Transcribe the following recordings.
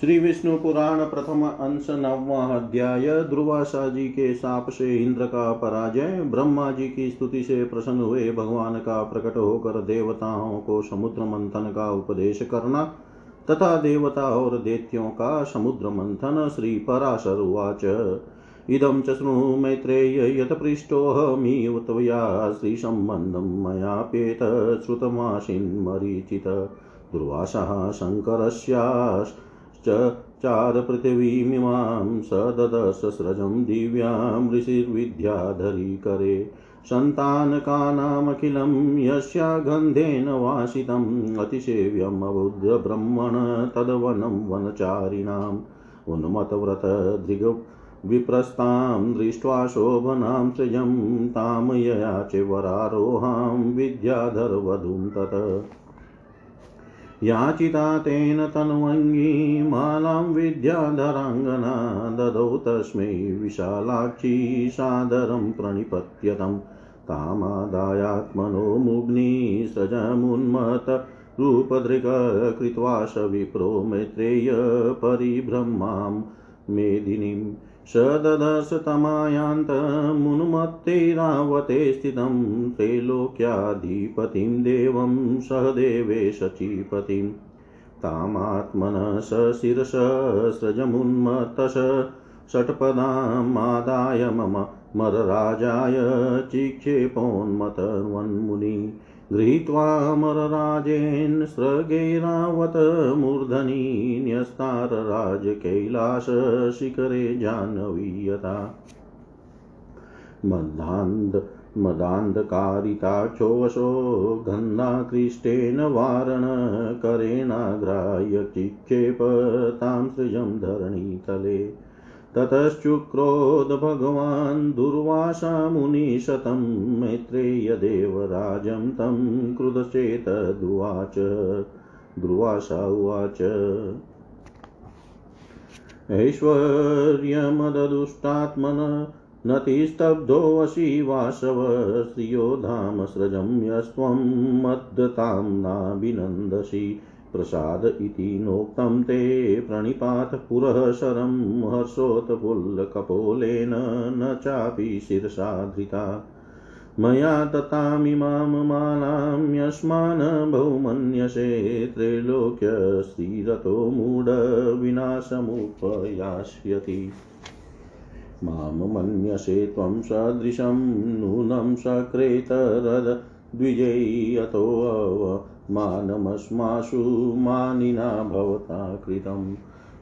श्री विष्णु पुराण प्रथम अंश नववा अध्याय, ध्रुवासा जी के साप से इंद्र का पराजय, ब्रह्मा जी की स्तुति से प्रसन्न हुए भगवान का प्रकट होकर देवताओं को समुद्र मंथन का उपदेश करना तथा देवता और देत्यों का समुद्र मंथन श्री पराशर उवाच। इदं च शृणु मैत्रेय यत्पृष्टोऽहमीव त्वया श्रीसम्बन्धं मयाप्येत श्रुतमासीन्मरीचित दुर्वासः शङ्करस्याश्च चार पृथिवीमिमां स ददशस्रजं दिव्यां ऋषिर्विद्याधरी करे। सन्तानकानामखिलं यस्या गन्धेन वासितम् अतिसेव्यमबुद्ध ब्रह्मण तद्वनं वनचारिणाम्। उन्मतव्रतदृग विप्रस्तां दृष्ट्वा शोभनां सृजं तां यया च वरारोहां विद्याधरवधूं तत्। याचिता तेन तन्वङ्गी मालां विद्याधराङ्गना ददौ तस्मै विशालाक्षी सादरं प्रणिपत्यतं तामादायात्मनो मुग्निसृजमुन्मत रूपदृक् कृत्वा स विप्रो मैत्रेय परिभ्रमां मेदिनीम् स ददशतमायान्तमुन्मत्तैरावते स्थितं त्रैलोक्याधिपतिं देवं सहदेवे शचीपतिं तामात्मनः सशिरस सृजमुन्मत्तश षट्पदामादाय मम मरराजाय चिक्षेपोन्मतन्मुनि गृहीत्वामरराजेन स्रगैरावत मूर्धनि न्यस्तारराजकैलासशिखरे जाह्नवीयता मदान्द मदान्धकारिताक्षोऽशो गन्धाकृष्टेन वारणकरेणाग्राह्य चिक्षेप तां सृजं धरणीतले। ततश्चुक्रोध भगवान् दुर्वासा मुनिशतं मैत्रेयदेवराजं तं क्रुधचेतदुवाच दुर्वासा उवाच। ऐश्वर्यमददुष्टात्मन नतिस्तब्धोऽसि वासव श्रियो धाम सृजं यस्त्वं मद्दतां नाभिनन्दसि। प्रसाद इति नोक्तं ते प्रणिपात पुरः शरं हर्षोत्फुल्लकपोलेन न चापि शिरसा धृता। मया दत्तामिमां मालां यस्मान् बहुमन्यसे त्रैलोक्यस्थिरतो मूढविनाशमुपयास्यति माँ मन्यसे त्वं सदृशं नूनं सकृतरद द्विजयतो मानमस्मासु मानिना भवता कृतं।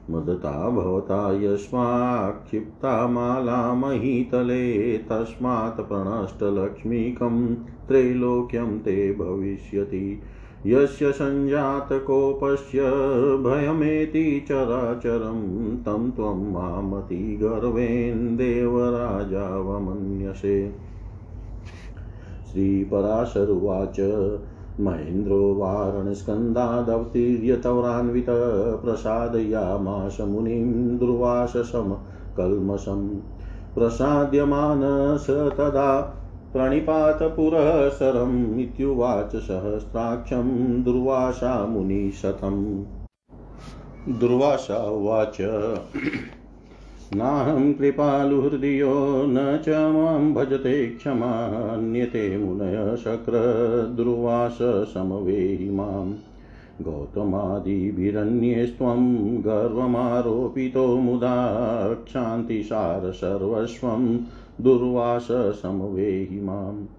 मुदता भवता यस्माक्षिप्ता माला महीतले, तस्मात् प्रणष्टलक्ष्मीकं त्रैलोक्यं ते भविष्यति। यस्य सञ्जातकोपस्य भयमेति चराचरं, तं त्वं मामतिगर्वेन् देवराजावमन्यसे श्रीपराशरुवाच महेन्द्रो वारणस्कन्धादवतीर्य तवरान्वितः प्रसादयामाश मुनिं दुर्वाससम कल्मषम् प्रसाद्यमानस तदा प्रणिपात पुरःसरम् इत्युवाच सहस्राक्षं दुर्वासा मुनिशतम् दुर्वासा उवाच नाहं कृपालुहृदयो न च माँ भजते क्षमान्यते मुनय शक्रदुर्वास समवेहि माम् गौतमादिभिरन्येस्त्वं गर्वमारोपितो मुदा, क्षान्तिसार सर्वस्वं दुर्वास समवेहि माम्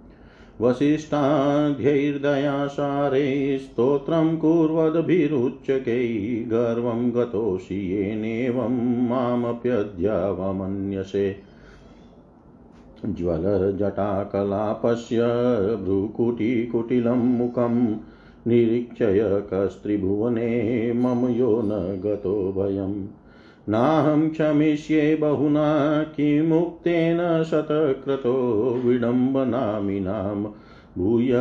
वसिष्ठाध्यैर्दयासारे स्तोत्रं कुर्वद्भिरुच्यकै गर्वं गतोषि येनेवं मामप्यद्यावमन्यसे ज्वलजटाकलापस्य भ्रुकुटिकुटिलं मुखं निरीक्षय कस्त्रिभुवने मम यो न गतो भयम्। नाहं क्षमिष्ये बहुना किमुक्तेन शतक्रतो विडम्बनामिनां भूय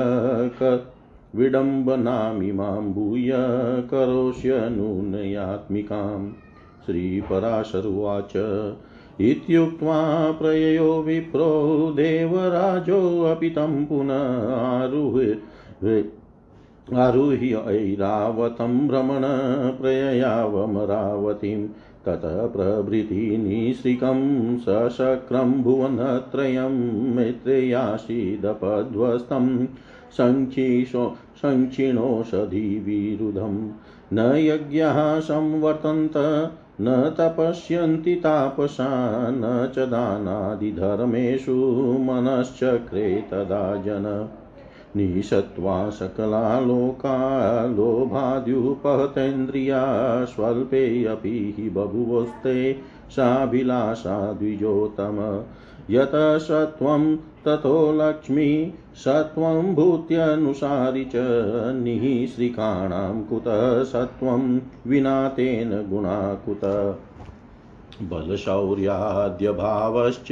विडम्बनामिमां भूय करोष्यनूनयात्मिकां श्रीपराशरुवाच। इत्युक्त्वा प्रययो विप्रो देवराजोऽपि तं पुनः आरुहे आरुह्य ऐरावतं भ्रमण प्रययावमरावतीं ततः प्रभृति निःसृकं सशक्रं भुवनत्रयं मैत्रेयासीदपध्वस्तं सङ्क्षिषो सङ्क्षिणोषधिविरुधं न यज्ञाः संवर्तन्त, न तपस्यन्ति तापसा, न च दानादिधर्मेषु मनश्चक्रे तदा जन। निषत्वा सकला लोका लोभाद्युपहतेन्द्रिया स्वल्पे अपि हि बभुवस्ते साभिलाषा द्विजोतम यत सत्वं ततो लक्ष्मी सत्वं भूत्यनुसारि च निःश्रिकाणां कुतः सत्वं विना तेन गुणा कुत बलशौर्याद्यभावश्च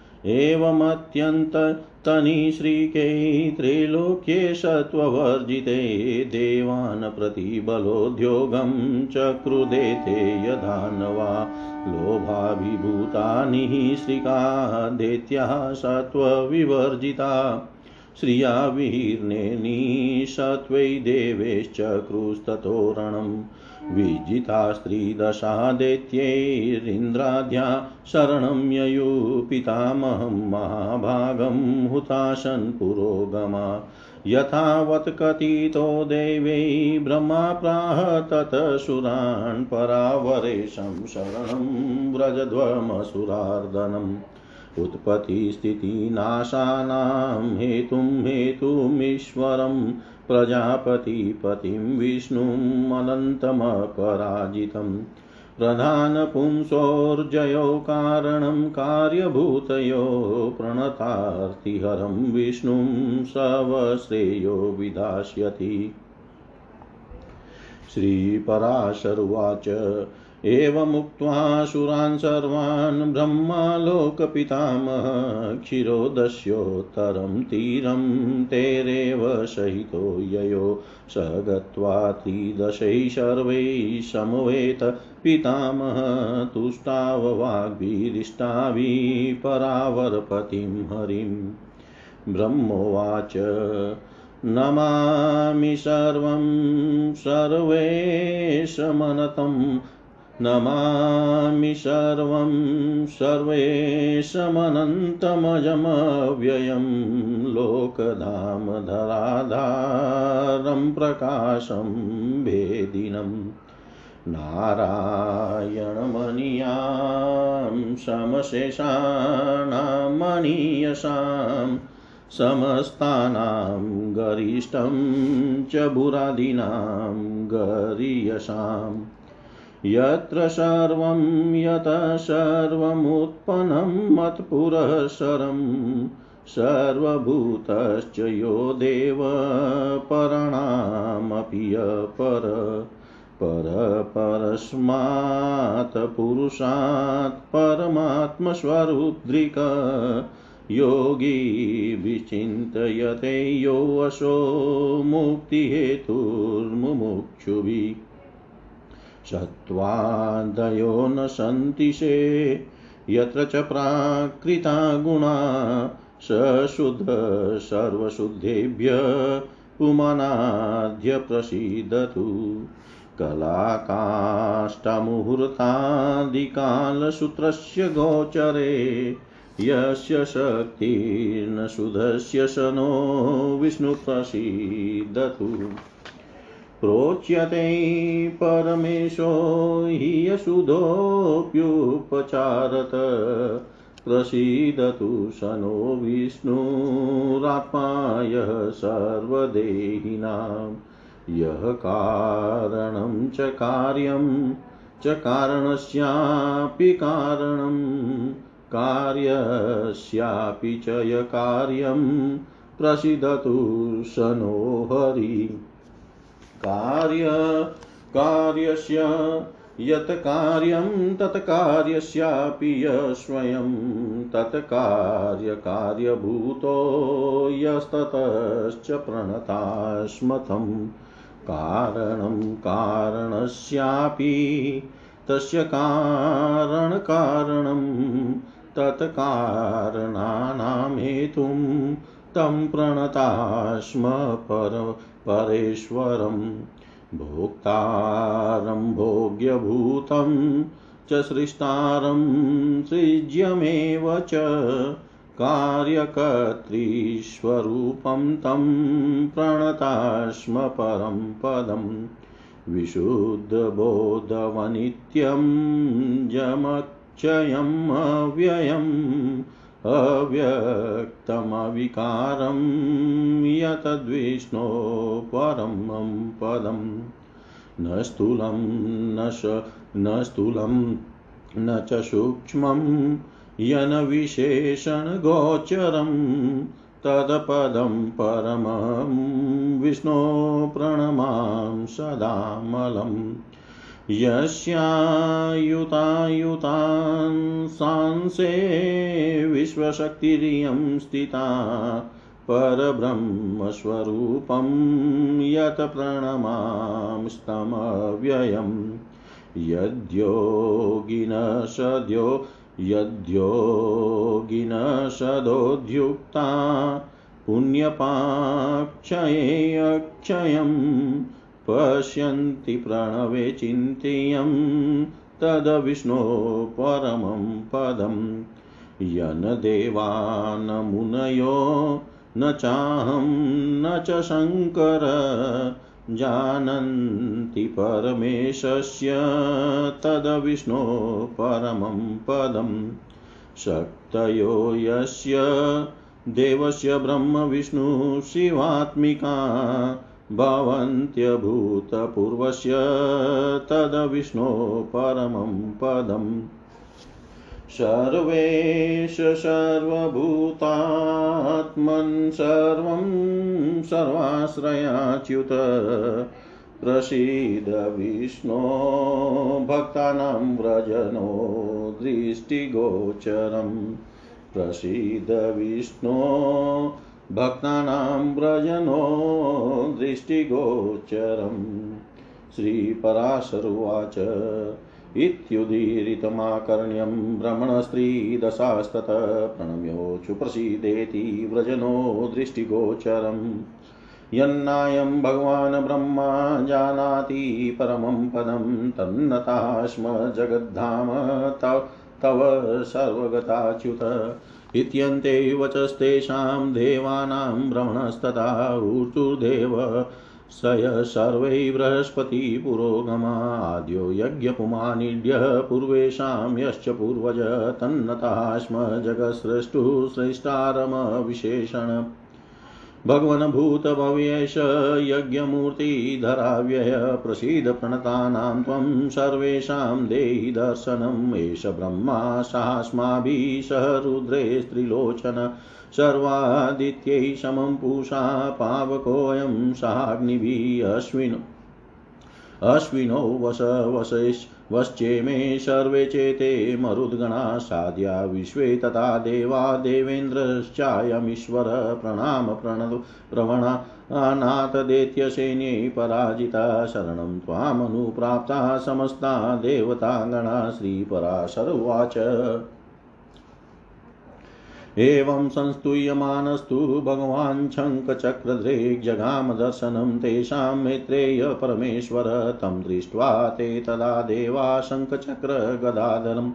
एवमत्यन्ततनिश्रीकै त्रैलोक्ये सत्त्ववर्जिते देवान् प्रतिबलोद्योगं चक्रुदे ते यदान्वा लोभाभिभूतानि श्रिका दैत्याः सत्त्वविवर्जिता श्रिया विहीर्णे निषत्वै देवेश्चक्रुस्ततोरणम् विजिता स्त्रीदशा दैत्यैरिन्द्राद्या शरणं ययु पितामहं महाभागं हुताशन् पुरोगमा। यथावत् कथितो देवै ब्रह्मा प्राह ततसुरान् परावरेशं शरणं व्रजध्वमसुरार्दनम् उत्पत्तिस्थितिनाशानां हेतुं हेतुमीश्वरं प्रजापतिपतिं विष्णुमनन्तमपराजितम् प्रधानपुंसोर्जयो कारणं कार्यभूतयो प्रणतार्तिहरं विष्णुं सवश्रेयो विधास्यति श्रीपराशरुवाच एवमुक्त्वा सुरान् सर्वान् ब्रह्मालोकपितामह क्षीरोदस्योत्तरं तीरं तेरेव सहितो ययो स गत्वा त्रिदशैः सर्वैः समवेत पितामह तुष्टाववाग्भिरिष्टाभिः परावरपतिं हरिं। ब्रह्मोवाच, नमामि सर्वं सर्वेशमनतं नमामि सर्वं सर्वेशमनन्तमजमव्ययं लोकधामधराधारं प्रकाशं भेदिनम् नारायणमणियाँ समशेषाणामणीयसां समस्तानां गरिष्ठं च भुरादीनां गरीयसाम् यत्र सर्वं, यतः सर्वमुत्पन्नं मत्पुरःसरं सर्वभूतश्च यो देव परणामपि अपर। परपरस्मात् पुरुषात् परमात्मस्वरूपदृक् योगी विचिन्तयते योऽशो मुक्तिहेतुर्मुमुक्षुभिः। सत्त्वादयो न सन्ति से यत्र च प्राकृता गुणा स शुद्ध सर्वशुद्धेभ्य पुमनाद्य प्रसीदतु। कलाकाष्ठमुहूर्तादिकालसूत्रस्य गोचरे यस्य शक्तिर्न शुद्धस्य स नो विष्णुप्रसीदतु। प्रोच्यते परमेशो हि यशुधोऽप्युपचारत। प्रसीदतु स नो विष्णुरात्माय सर्वदेहिनां। यः कारणं च कार्यं, च कारणस्यापि कारणं, कार्यस्यापि च प्रसीदतु स नो हरि। कार्य, कार्यस्य, यत् कार्यं तत् कार्यस्यापि य स्वयं तत् कार्यकार्यभूतो यस्ततश्च प्रणतास्मथं। कारणं कारणस्यापि, तस्य कारणकारणं तत्कारणानां हेतुं तं प्रणता पर परेश्वरं भोक्तारं भोग्यभूतं च सृष्टारं सृज्यमेव च कार्यकर्तृस्वरूपं तं प्रणता स्म परं पदम् विशुद्धबोधवनित्यं जमक्षयम् अव्ययम् अव्यक्तमविकारं यतद्विष्णो परं पदं। न स्थूलं, न न स्थूलं, न च सूक्ष्मं। यनविशेषणगोचरं तदपदं परमं। विष्णो प्रणमां सदामलम् यस्यायुतायुतान् सांसे विश्वशक्तिरियं स्थिता परब्रह्मस्वरूपं यत् प्रणमांस्तमव्ययम् यद्योगिनसद्यो यद्योगिनसदोद्युक्ता पुण्यपाक्षये अक्षयम् पश्यन्ति प्रणवे चिन्त्यं तद्विष्णो परमं पदं। यनदेवा न मुनयो न चाहं, न च शङ्कर, जानन्ति परमेशस्य तद्विष्णो परमं पदं। शक्तयो यस्य देवस्य ब्रह्मविष्णु शिवात्मिका भवन्त्यभूतपूर्वस्य तद्विष्णो परमं पदम्। सर्वेश सर्वभूतात्मन् सर्वं सर्वाश्रयाच्युत। प्रसीद विष्णो भक्तानां व्रजनो दृष्टिगोचरम्। प्रसीद विष्णो भक्तानां व्रजनो दृष्टिगोचरम् श्रीपराशरुवाच इत्युदीरितमाकर्ण्यं भ्रमणस्त्रीदशास्ततः प्रणम्योचु प्रसीदेति व्रजनो दृष्टिगोचरम् यन्नायं भगवान् ब्रह्मा जानाति परमं पदं तन्नता स्म जगद्धाम तव सर्वगताच्युत। इत्यन्ते वचस्तेषां देवानां भ्रमणस्तथा ऊर्चुर्देव य सर्वै बृहस्पतिपुरोगमाद्यो यज्ञपुमानिड्य पूर्वेषां यश्च पूर्वज तन्नतः स्म जगत्सृष्टुः श्रेष्ठारमविशेषण भगवन् यज्ञमूर्तिधराव्यय प्रसीद प्रणतानां त्वं सर्वेषां देहि दर्शनम् एष ब्रह्मा सास्माभिः सह रुद्रे स्त्रिलोचन सर्वादित्यै समं पूषा पावकोऽयं साग्निभिः अश्विन्। अश्विनो वस वसेश् वश्चेमे सर्वे चेते मरुद्गणा साध्या विश्वे तथा देवा देवेन्द्रश्चायमीश्वर प्रणाम प्रणद प्रवणानाथदेत्यसैन्यै पराजिता शरणं त्वामनुप्राप्ता समस्ता देवतागणा श्रीपराशर उवाच एवं संस्तूयमानस्तु भगवान् शङ्खचक्रधृग्जगाम दर्शनं तेषां मैत्रेय परमेश्वर, तं दृष्ट्वा ते तदा देवा शङ्खचक्रगदाधरम्।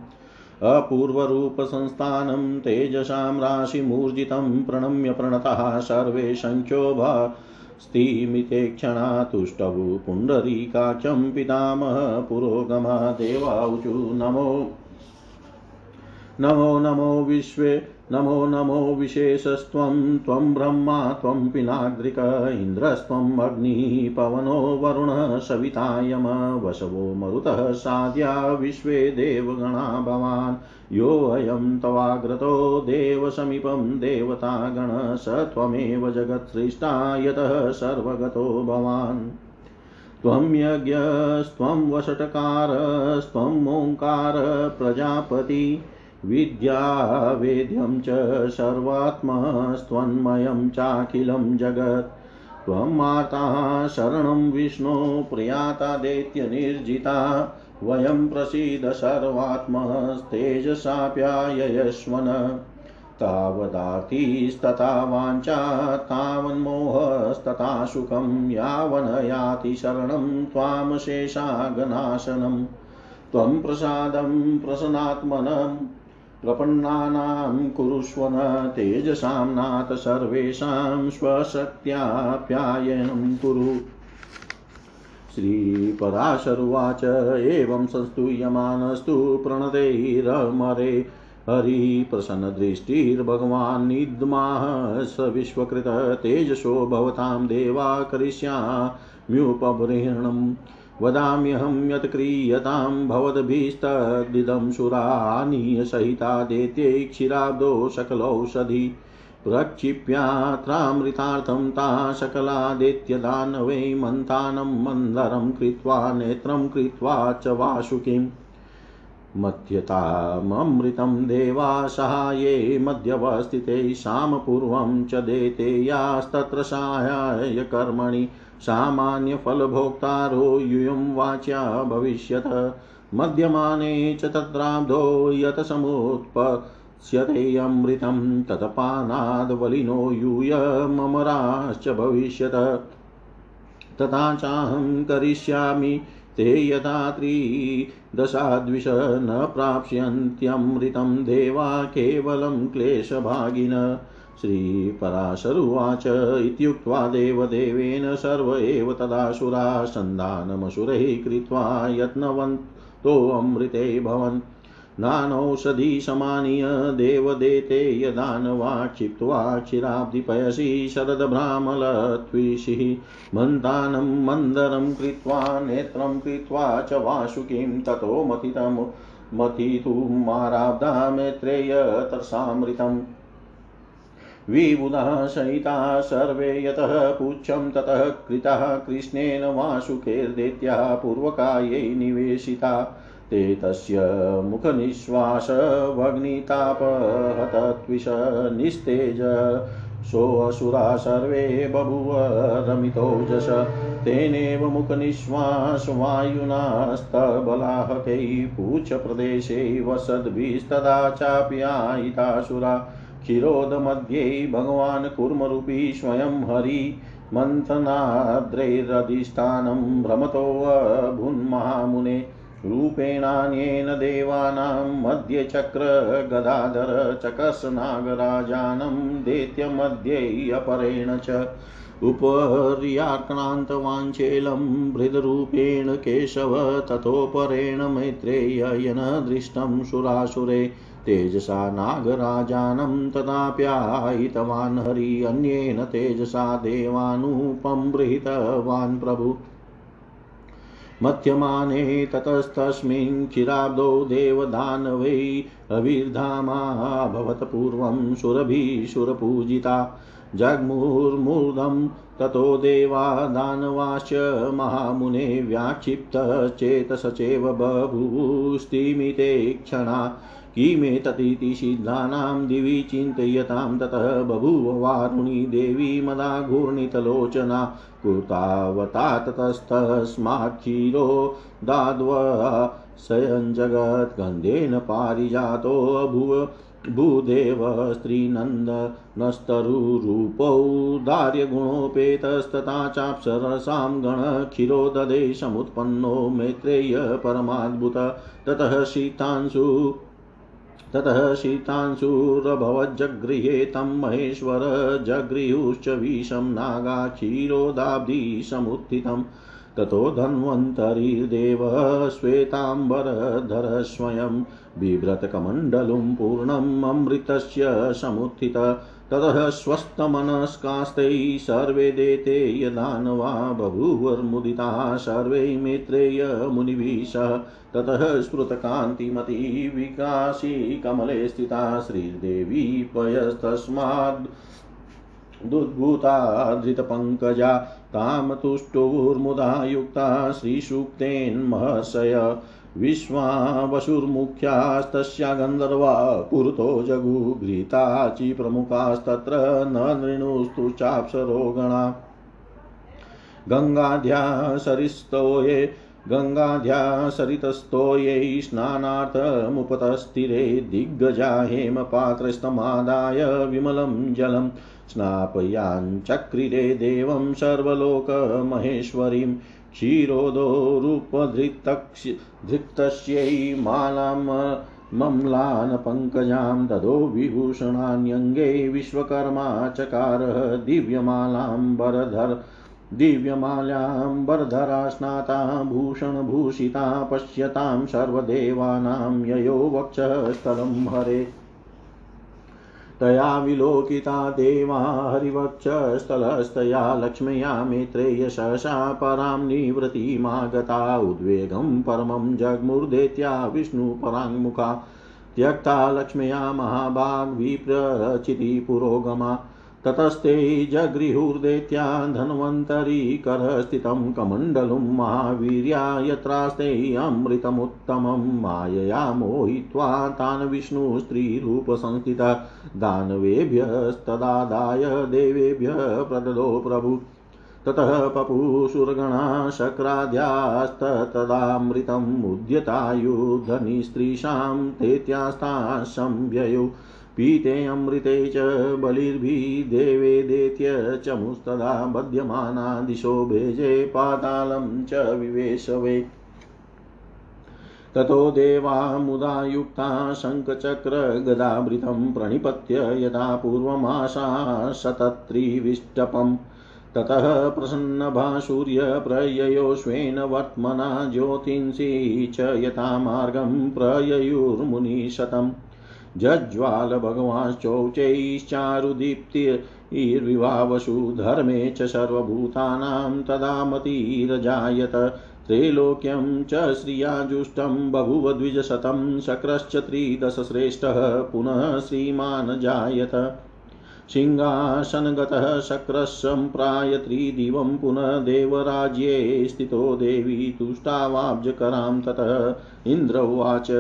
अपूर्वरूपसंस्थानं तेजसां राशिमूर्जितं प्रणम्य प्रणतः सर्वे शङ्ख्योभा स्तिमिते क्षणा पुण्डरीकाक्षं पितामह पुरोगमा देवाऊचु नमो। नमो नमो विश्वे नमो नमो विशेषस्त्वं, त्वं ब्रह्मा, त्वं पिनाग्रिक इन्द्रस्त्वम् अग्निः, पवनो वरुणः, सवितायम, वसवो मरुतः, साध्या विश्वे देवगणा भवान्। योऽयं तवाग्रतो देवसमीपं, देवतागण, स त्वमेव जगत्सृष्टा, यतः सर्वगतो भवान्। त्वं यज्ञस्त्वं वषट्कारस्त्वम् ओङ्कार, प्रजापति विद्यावेद्यं च सर्वात्मस्त्वन्मयं चाखिलं जगत्। त्वं माता शरणं विष्णो प्रयाता दैत्यनिर्जिता, वयं प्रसीद सर्वात्मस्तेजसाप्याययस्वन तावदातिस्तथा वाञ्छा, तावन्मोहस्तथा सुखं यावन् याति शरणं त्वां शेषागनाशनम् त्वं प्रसादं प्रसन्नात्मनं प्रपन्नानां कुरुष्वन तेजसां नाथ सर्वेषां स्वशक्त्याप्यायनं कुरु। श्रीपराशरुवाच एवं संस्तूयमानस्तु प्रणतैरमरे। हरिप्रसन्नदृष्टिर्भगवान् निद्माः स विश्वकृत भवतां देवा करिष्याम्युपबृहणम् वदाम्यहं यत् क्रियतां भवद्भिस्तद्दिदं सुरानीयसहिता देत्यै क्षीराब्दो सकलौषधि प्रक्षिप्यात्रामृतार्थं ता सकलादेत्यदानवै मन्तानं मन्दरं कृत्वा नेत्रं कृत्वा च वासुकिम् मध्यताममृतं देवा सहाये मध्यवस्थिते सामपूर्वं च देते यास्तत्र साहाय्य कर्मणि सामान्यफलभोक्तारो यूयं वाच्या भविष्यत्। मध्यमाने च तत्राब्धो यत समुत्पत्स्यतेऽमृतं तत्पानाद्वलिनो यूयममराश्च भविष्यत्। तथा चाहं करिष्यामि ते यथा त्रिदशाद्विष न प्राप्स्यन्त्यमृतं देवा केवलं क्लेशभागिन। श्रीपराशरुवाच इत्युक्त्वा देवदेवेन सर्व एव तदासुरा सन्धानमसुरैः कृत्वा यत्नवन्तोऽमृते भवन्। नानौषधी समानीय देवदेते यदानवा क्षिप्त्वा क्षीराब्धिपयसि शरदभ्रामलत्विषिः। मन्तानं मन्दरं कृत्वा नेत्रं कृत्वा च वासुकीं ततो मथितं मथितुमाराब्धा विबुधः सहिताः सर्वे यतः पुच्छं ततः कृतः कृष्णेन वासुकेर्दैत्याः पूर्वकायै निवेशिता। ते तस्य मुखनिःश्वासवग्नितापहतत्विष निस्तेज। सोऽसुरा सर्वे बभूव रमितोजस। तेनेव मुखनिःश्वासवायुनास्तबलाहकैः पूच्छप्रदेशे वसद्भिस्तदा चाप्यायितासुरा क्षीरोदमध्ये भगवान् कूर्मरूपी स्वयं हरि मन्थनाद्रैरधिष्ठानं भ्रमतोऽभुन्महामुने रूपेणान्येन देवानां मध्ये चक्र गदाधर चकसनागराजानं दैत्यमध्ये च उपर्याक्रान्तवाञ्छेलं हृदरूपेण केशव ततोपरेण मैत्रेययन दृष्टं सुरासुरे तेजसा नागराजानं तदाप्यायितवान् हरि, अन्येन तेजसा देवानुपंबृहितवान् प्रभु। मध्यमाने ततस्तस्मिन् क्षीराब्दो देवदानवै अविर्धामाभवत् पूर्वं सुरभिः सुरपूजिता। जग्मुर्मूर्धं ततो देवा दानवाश्च महामुने व्याक्षिप्तश्चेतसचेव बभूस्तिमिते क्षणा। किमेततीति सिद्धानां दिवि चिन्तयतां ततः बभूव वारुणी देवी मदा घूर्णितलोचना कृतावता ततस्तस्मात् क्षीरो दाद्व सयञ्जगद्गन्धेन पारिजातोऽभुव भूदेव स्त्रीनन्दनस्तरुरूपौ दार्यगुणोपेतस्तथा चाप्सरसां गणक्षिरो ददे समुत्पन्नो मैत्रेय परमाद्भुत ततः शीतांशु ततः शीतांशुरभवज्जगृहे तं महेश्वर जगृहुश्च विषं नागा क्षीरोदाब्धि समुत्थितम् ततो धन्वन्तरिर्देवः श्वेताम्बरधर स्वयं बिभ्रतकमण्डलुं पूर्णम् अमृतस्य समुत्थित। ततः स्वस्थमनस्कास्तैः सर्वे देते यदानवा बभूवर्मुदिताः सर्वे मेत्रेय मुनिभिः सह ततः स्फुरतकान्तिमती विकासी कमले स्थिता श्रीदेवी पयस्तस्माद् दुद्भूता धृतपङ्कजा तां तुष्टुर्मुदा युक्ता श्रीसूक्तेन्महर्षय। विश्वावसुर्मुख्यास्तस्या गन्धर्वा पुरतो जगुघ्रिता चिप्रमुखास्तत्र न नृणुस्तु चाप्सरो गणा गङ्गाध्या सरिस्तोये, गङ्गाध्या सरितस्तोयै स्नानार्थमुपतस्थिरे दिग्गजा हेमपात्रस्तमादाय विमलं जलं, स्नापयाञ्चक्रिरे देवं सर्वलोकमहेश्वरीं क्षीरोदो रूपधृक्तस्यै मालां मम्लानपङ्कजां ददो विभूषणान्यङ्गे विश्वकर्मा चकारः दिव्यमालाम्बरधर दिव्यमाल्याम्बरधरा स्नाता भूषणभूषिता पश्यतां सर्वदेवानां ययो वक्षस्थलं हरे। तया विलोकिता देवा हरिवक्षस्थलस्तया लक्ष्म्या मेत्रेयशसा परां निवृत्तिमागता उद्वेगं परमं जग्मुर्देत्या विष्णुपराङ्मुखा त्यक्ता लक्ष्म्या महाभाग्विप्रचिति पुरोगमा ततस्ते जगृहुर्दैत्या धन्वन्तरीकरस्थितं कमण्डलुं महावीर्या यत्रास्ते अमृतमुत्तमं मायया मोहित्वा तान् विष्णुस्त्रीरूपसंस्थितः दानवेभ्यस्तदादाय देवेभ्यः प्रददो प्रभु। ततः पपुशुरगणा शक्राद्यास्ततदामृतम् उद्यतायुधनिस्त्रीषां तेत्यास्ता संव्ययौ पीते अमृते च बलिर्भिदेवेदेत्य चमुस्तदा बध्यमाना दिशो भेजे पातालं च विवेशवे। ततो देवा मुदा युक्ता शङ्खचक्रगदाभृतं प्रणिपत्य यथा पूर्वमाशा शतत्रिविष्टपम्। ततः प्रसन्नभासूर्यप्रययोष्वेन वर्त्मना ज्योतिंसि च यथा मार्गं प्रययुर्मुनिशतम्। जज्ज्वाल भगवांश्चौचैश्चारुदीप्तिर्विभावसु धर्मे च सर्वभूतानां तदा मतिरजायत। त्रैलोक्यं च श्रियाजुष्टं बभुव द्विजशतं शक्रश्च त्रिदशश्रेष्ठः पुनः श्रीमान् जायत सिंहासनगतः शक्रस्सम्प्राय त्रिदिवं पुनः देवराज्ये स्थितो देवी तुष्टावाब्जकरां ततः। इन्द्र उवाच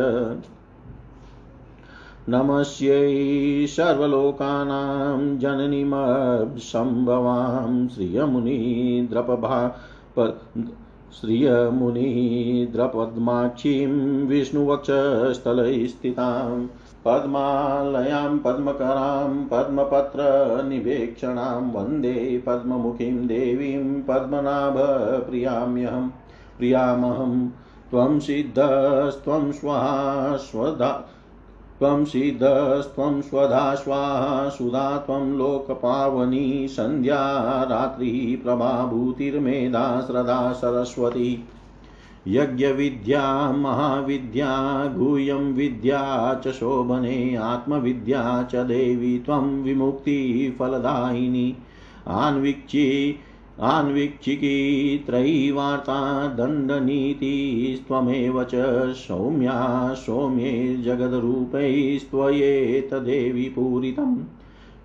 नमस्यै सर्वलोकानां जननीमसम्भवां श्रियमुनिद्रपभा श्रियमुनिद्रपद्माक्षीं विष्णुवक्षस्थलैस्थितां पद्मालयां पद्मकरां पद्मपत्रनिवेक्षणां वंदे पद्ममुखीं देवीं पद्मनाभप्रियाम्यहं प्रियामहं त्वं सिद्धस्त्वं स्वाहा त्वं सिद्धस्त्वं स्वधा स्वाहा सुधा त्वं लोकपावनी सन्ध्या रात्रिः प्रभाभूतिर्मेधा श्रदा सरस्वती। यज्ञविद्या, महाविद्या, गुह्यं विद्या च शोभने, आत्मविद्या च देवी त्वं विमुक्तिफलदायिनी। आन्वीक्षी आन्वीक्षिकी त्रयीवार्ता दण्डनीतिस्त्वमेव च सौम्या सौम्ये जगद्रूपैस्त्वयेतदेवि पूरितम्।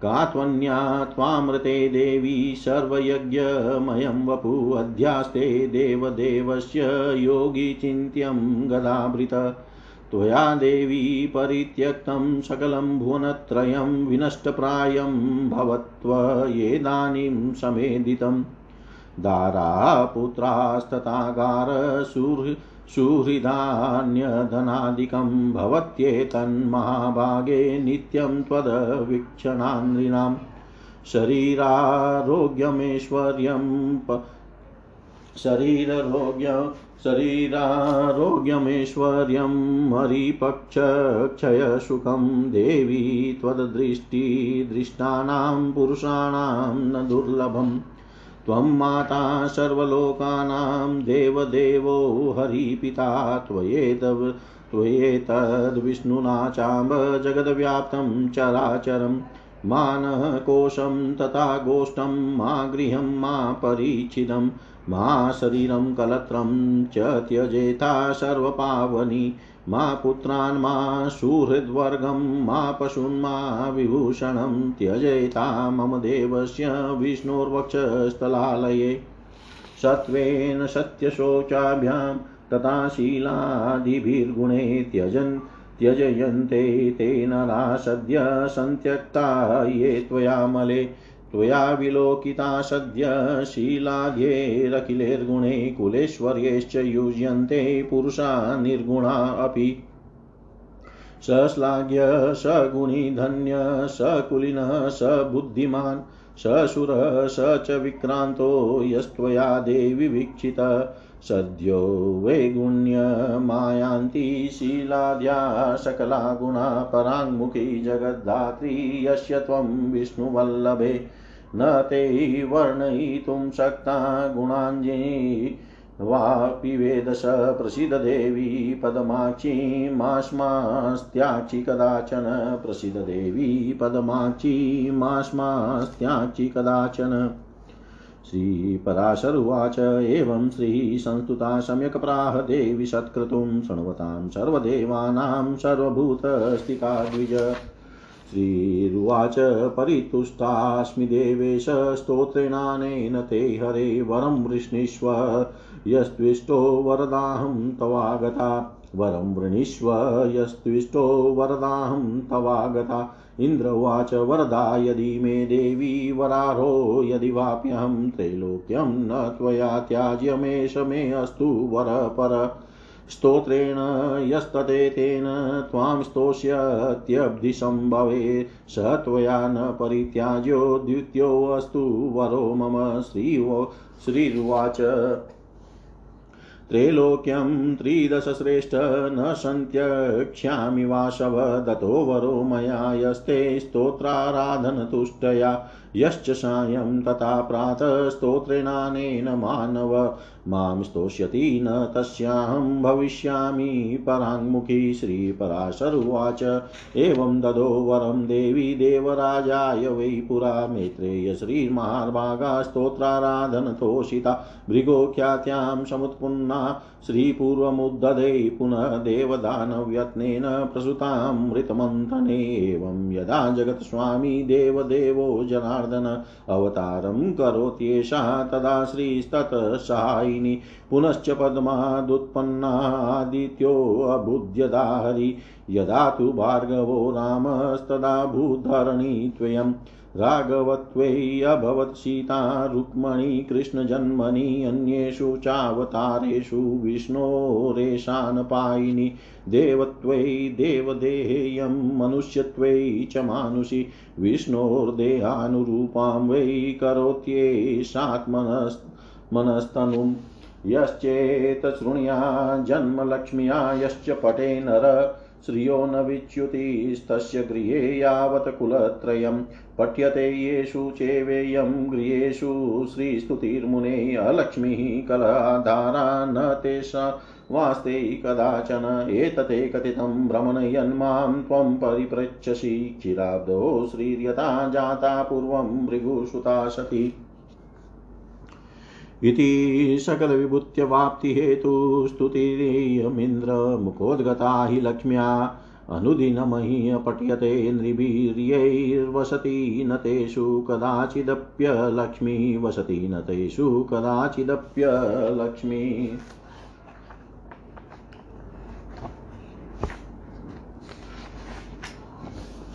का त्वन्या त्वामृते देवी सर्वयज्ञमयं वपु। अध्यास्ते देवदेवस्य योगी चिन्त्यं गदाभृत। त्वया देवी परित्यक्तं सकलं भुवनत्रयं विनष्टप्रायं भवत्वयेदानीं समेदितम् दारापुत्रास्तथागारसुहृ सुहृदान्यधनादिकं भवत्येतन्महाभागे नित्यं त्वदवीक्षणानृणां शरीरारोग्यमेश्वर्यं शरीररोग्य शरीरारोग्यमेश्वर्यं हरिपक्षक्षयसुखं देवी त्वद्दृष्टिदृष्टानां पुरुषाणां न दुर्लभम् त्वं माता सर्वलोकानां देवदेवो हरिपिता, त्वयेतव त्वयेतद्विष्णुना चाम्ब जगद्व्याप्तं चराचरं कोशं तथा गोष्ठं, मा गृहं, मा परिचितं मा शरीरं, कलत्रं च सर्वपावनी। मा पुत्रान्, मा सुहृद्वर्गं, मा पशून्मा विभूषणं त्यजेता मम देवस्य विष्णोर्वक्षस्थलालये। सत्त्वेन सत्यशोचाभ्यां तथा शीलादिभिर्गुणे त्यजन्, त्यजयन्ते ते नरा सद्य सन्त्यक्ता ये त्वयामले त्वया विलोकिता सद्य शीलाघ्येरखिलैर्गुणे कुलेश्वर्यैश्च युज्यन्ते पुरुषा निर्गुणा अपि। सश्लाघ्य सगुणी धन्य सकुलिनः स बुद्धिमान् सशुरः स च विक्रान्तो, यस्त्वया देवि वीक्षित। सद्यो वैगुण्यमायान्ति शीलाद्या सकला गुणा पराङ्मुखी जगद्धात्री, यस्य त्वं विष्णुवल्लभे। न ते वर्णयितुं शक्ता गुणाञ्जि वापि वेदस प्रसीददेवी पदमाक्षी मास्मास्त्याक्षि कदाचन प्रसीददेवी पदमाक्षी मास्मास्त्याक्षि कदाचन। श्रीपराशरुवाच एवं श्रीसंस्तुता सम्यक् प्राह देवि सत्क्रतुं शृण्वतां सर्वदेवानां सर्वभूतस्थिता द्विज श्रीरुवाच परितुष्टास्मि देवेश स्तोत्रेणानेन ते हरे वरं वृष्णीष्व, यस्त्विष्टो वरदाहं तवागता। वरं वृणीष्व यस्त्विष्टो वरदाहं तवागता। इन्द्र उवाच, वरदा यदि मे देवी वरारो यदि वाप्यहं, त्रैलोक्यं न त्वया त्याज्यमेष मे अस्तु वर पर स्तोत्रेण यस्ततेतेन त्वां स्तोष्यत्यब्धिसम्भवे स त्वया न परित्याज्यो द्वितीयोऽस्तु वरो मम श्रीवो, श्रीरुवाच। त्रैलोक्यं त्रिदशश्रेष्ठ न सन्त्यक्ष्यामि वाशव दतो वरो मया यस्ते स्तोत्राराधनतुष्टया। यश्च सायं तथा प्रातः स्तोत्रेणानेन मानव। माँ स्तोष्यति न तस्याहं भविष्यामि पराङ्मुखी श्रीपराशरुवाच। एवं ददो वरं देवी देवराजाय वै पुरा मैत्रेय श्रीमहाभागा स्तोत्राराधनतोषिता। भृगोख्यात्यां समुत्पुन्ना श्रीपूर्वमुद्धदे पुनः देवदानव्यत्नेन प्रसुतामृतमन्थने एवं यदा जगत्स्वामी देवदेवो जनार्दन अवतारं करोत्येषा तदा श्रीस्तत्सहायिनी पुनश्च पद्मादुत्पन्नादित्योऽबुध्यदा हरि यदा तु भार्गवो रामस्तदा भूधरणी त्वयम्। राघवत्वैऽभवत् सीता, रुक्मणी, कृष्णजन्मनि, अन्येषु चावतारेषु विष्णोरेशानपायिनि देवत्वै देवदेहेयं, मनुष्यत्वै च मानुषि, विष्णोर्देहानुरूपां वै करोत्येषात्मनस्तनुं। यश्चेत शृणुया जन्मलक्ष्म्या, यश्च पटे नर श्रियो न विच्युतिस्तस्य गृहे यावत् कुलत्रयं। पठ्यते येषु चेवेयं गृहेषु श्रीस्तुतिर्मुने अलक्ष्मीः कलाधारा न तेषा वास्ते कदाचन एतते कथितं भ्रमणयन्मां त्वं परिपृच्छसि। क्षीराब्दो श्रीर्यथा जाता पूर्वं भृगुसुता सती। इति सकलविभूत्यवाप्तिहेतुस्तुतिरियमिन्द्रमुखोद्गता हि लक्ष्म्या। अनुदिनमहि पठ्यते नृभिर्यैर्वसति न तेषु कदाचिदप्यलक्ष्मी वसति न तेषु कदाचिदप्यलक्ष्मी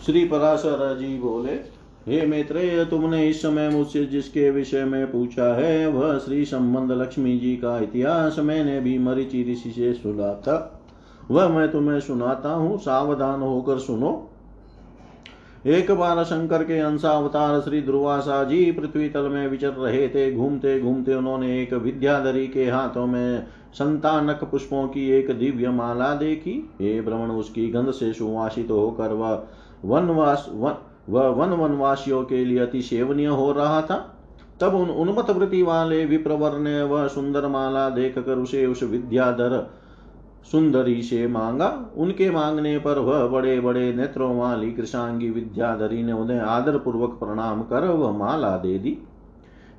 श्री पराशर जी बोले हे मैत्रेय, तुमने इस समय मुझसे जिसके विषय में पूछा है, वह श्री संबंध लक्ष्मी जी का इतिहास मैंने भी मरीचि ऋषि से सुना था। वह मैं तुम्हें सुनाता हूँ, सावधान होकर सुनो। एक बार शंकर के अंशावतार श्री दुर्वासा जी पृथ्वी तल में विचर रहे थे। घूमते घूमते उन्होंने एक विद्याधरी के हाथों में संतानक पुष्पों की एक दिव्य माला देखी। हे भ्रमण, उसकी गंध से सुवासित होकर वह वनवास, वन वह वन वनवासियों के लिए अति सेवनीय हो रहा था। तब उन उन्मत वृत्ति वाले विप्रवर ने वह सुंदर माला देख कर उसे उस विद्याधर सुंदरी से मांगा। उनके मांगने पर वह बड़े बड़े नेत्रों वाली कृषांगी विद्याधरी ने उन्हें आदर पूर्वक प्रणाम कर वह माला दे दी।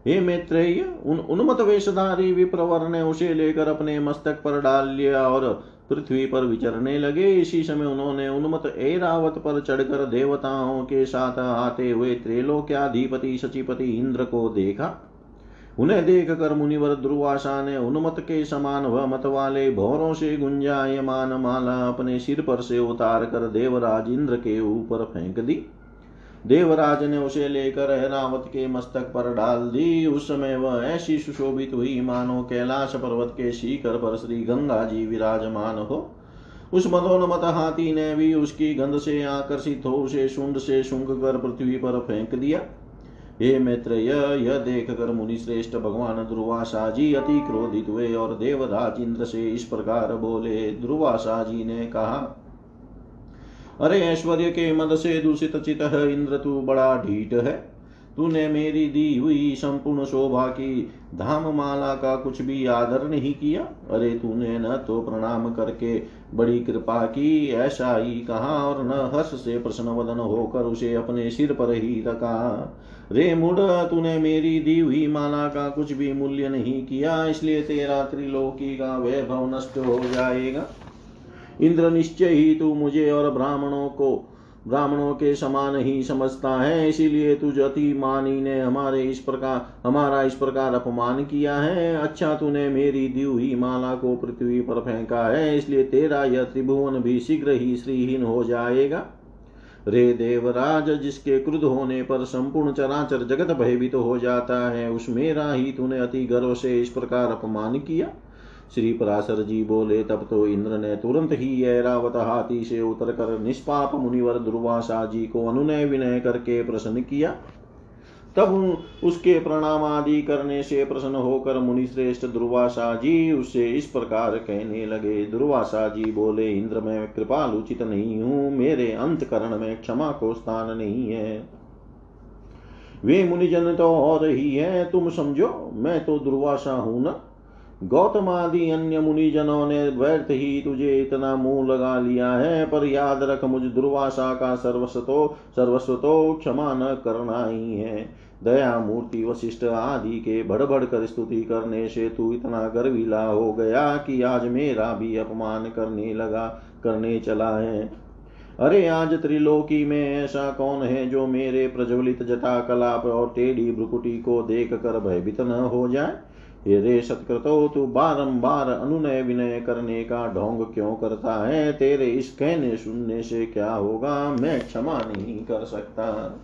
हे मैत्रेय, उन उन्मत वेशधारी विप्रवर ने उसे लेकर अपने मस्तक पर डाल लिया और पृथ्वी पर विचरने लगे। इसी समय उन्होंने उन्मत ऐरावत पर चढ़कर देवताओं के साथ आते हुए त्रैलोक्याधिपति सचिपति इंद्र को देखा। उन्हें देख कर मुनिवर दुर्वासा ने उन्मत के समान वह मत वाले भौरों से गुंजायमान माला अपने सिर पर से उतार कर देवराज इंद्र के ऊपर फेंक दी। देवराज ने उसे लेकर ऐरावत के मस्तक पर डाल दी। उस समय वह ऐसी सुशोभित हुई, मानो कैलाश पर्वत के शिखर पर श्री गंगा जी विराजमान हो। उस मदोन्मत हाथी ने भी उसकी गंध से आकर्षित हो उसे शुंड से शुंग कर पृथ्वी पर फेंक दिया। हे मित्र यह देख कर मुनि श्रेष्ठ भगवान दुर्वासा जी अति क्रोधित हुए और देवराज इंद्र से इस प्रकार बोले, दुर्वासा जी ने कहा अरे ऐश्वर्य के मद से दूषित चित इंद्र तू बड़ा ढीठ है। तूने मेरी दी हुई संपूर्ण शोभा की धाम माला का कुछ भी आदर नहीं किया। अरे तूने न तो प्रणाम करके बड़ी कृपा की, ऐसा ही कहा और न हर्ष से प्रश्न वदन होकर उसे अपने सिर पर ही रखा। रे मुड तूने मेरी दी हुई माला का कुछ भी मूल्य नहीं किया, इसलिए तेरा त्रिलोकी का वैभव नष्ट हो जाएगा। इंद्र निश्चय ही तू मुझे और ब्राह्मणों को, ब्राह्मणों के समान ही समझता है, इसीलिए तुझ अति मानी ने हमारे इस प्रकार, हमारा इस प्रकार अपमान किया है। अच्छा तूने मेरी दी हुई माला को पृथ्वी पर फेंका है, इसलिए तेरा यह त्रिभुवन भी शीघ्र ही श्रीहीन हो जाएगा। रे देवराज, जिसके क्रुद्ध होने पर संपूर्ण चराचर जगत भयभीत तो हो जाता है, उस मेरा ही तूने अति गर्व से इस प्रकार अपमान किया। श्री पराशर जी बोले, तब तो इंद्र ने तुरंत ही ऐरावत हाथी से उतर कर निष्पाप मुनिवर दुर्वासा जी को अनुनय विनय करके प्रसन्न किया। तब उसके प्रणाम आदि करने से प्रसन्न होकर मुनि श्रेष्ठ दुर्वासा जी उससे इस प्रकार कहने लगे। दुर्वासा जी बोले, इंद्र, में कृपालुचित नहीं हूँ, मेरे अंत करण में क्षमा को स्थान नहीं है। वे मुनिजन तो और ही है, तुम समझो, मैं तो दुर्वासा हूँ ना। गौतम आदि अन्य मुनिजनों ने व्यर्थ ही तुझे इतना मुँह लगा लिया है, पर याद रख मुझ दुर्वासा का सर्वस्व सर्वस्व तो क्षमा न करना ही। है दया मूर्ति वशिष्ठ आदि के बढ़ कर स्तुति करने से तू इतना गर्विला हो गया कि आज मेरा भी अपमान करने लगा, करने चला है। अरे आज त्रिलोकी में ऐसा कौन है जो मेरे प्रज्वलित जटा कलाप और टेढ़ी भ्रुकुटी को देख कर भयभीत न हो जाए? रे सत्कृतो तू बारंबार अनुनय विनय करने का ढोंग क्यों करता है? तेरे इस कहने सुनने से क्या होगा? मैं क्षमा नहीं कर सकता।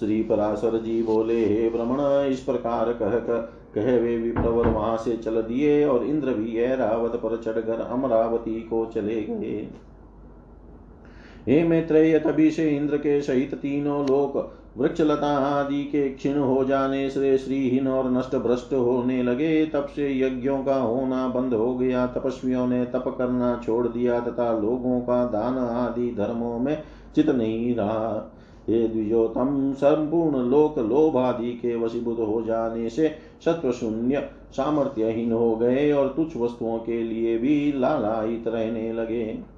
श्री पराशर जी बोले, हे भ्रमण इस प्रकार कह कर कह वे विप्रवर वहाँ से चल दिए और इंद्र भी ऐरावत पर चढ़कर अमरावती को चले गए। हे मैत्रेय, तभी से इंद्र के सहित तीनों लोक वृक्षलता आदि के क्षीण हो जाने से श्रीहीन और नष्ट भ्रष्ट होने लगे। तब से यज्ञों का होना बंद हो गया। तपस्वियों ने तप करना छोड़ दिया तथा लोगों का दान आदि धर्मों में चित नहीं रहा। हे द्विजोतम संपूर्ण लोक लोभ आदि के वशीभूत हो जाने से सत्व शून्य सामर्थ्यहीन हो गए और तुच्छ वस्तुओं के लिए भी लालायित रहने लगे।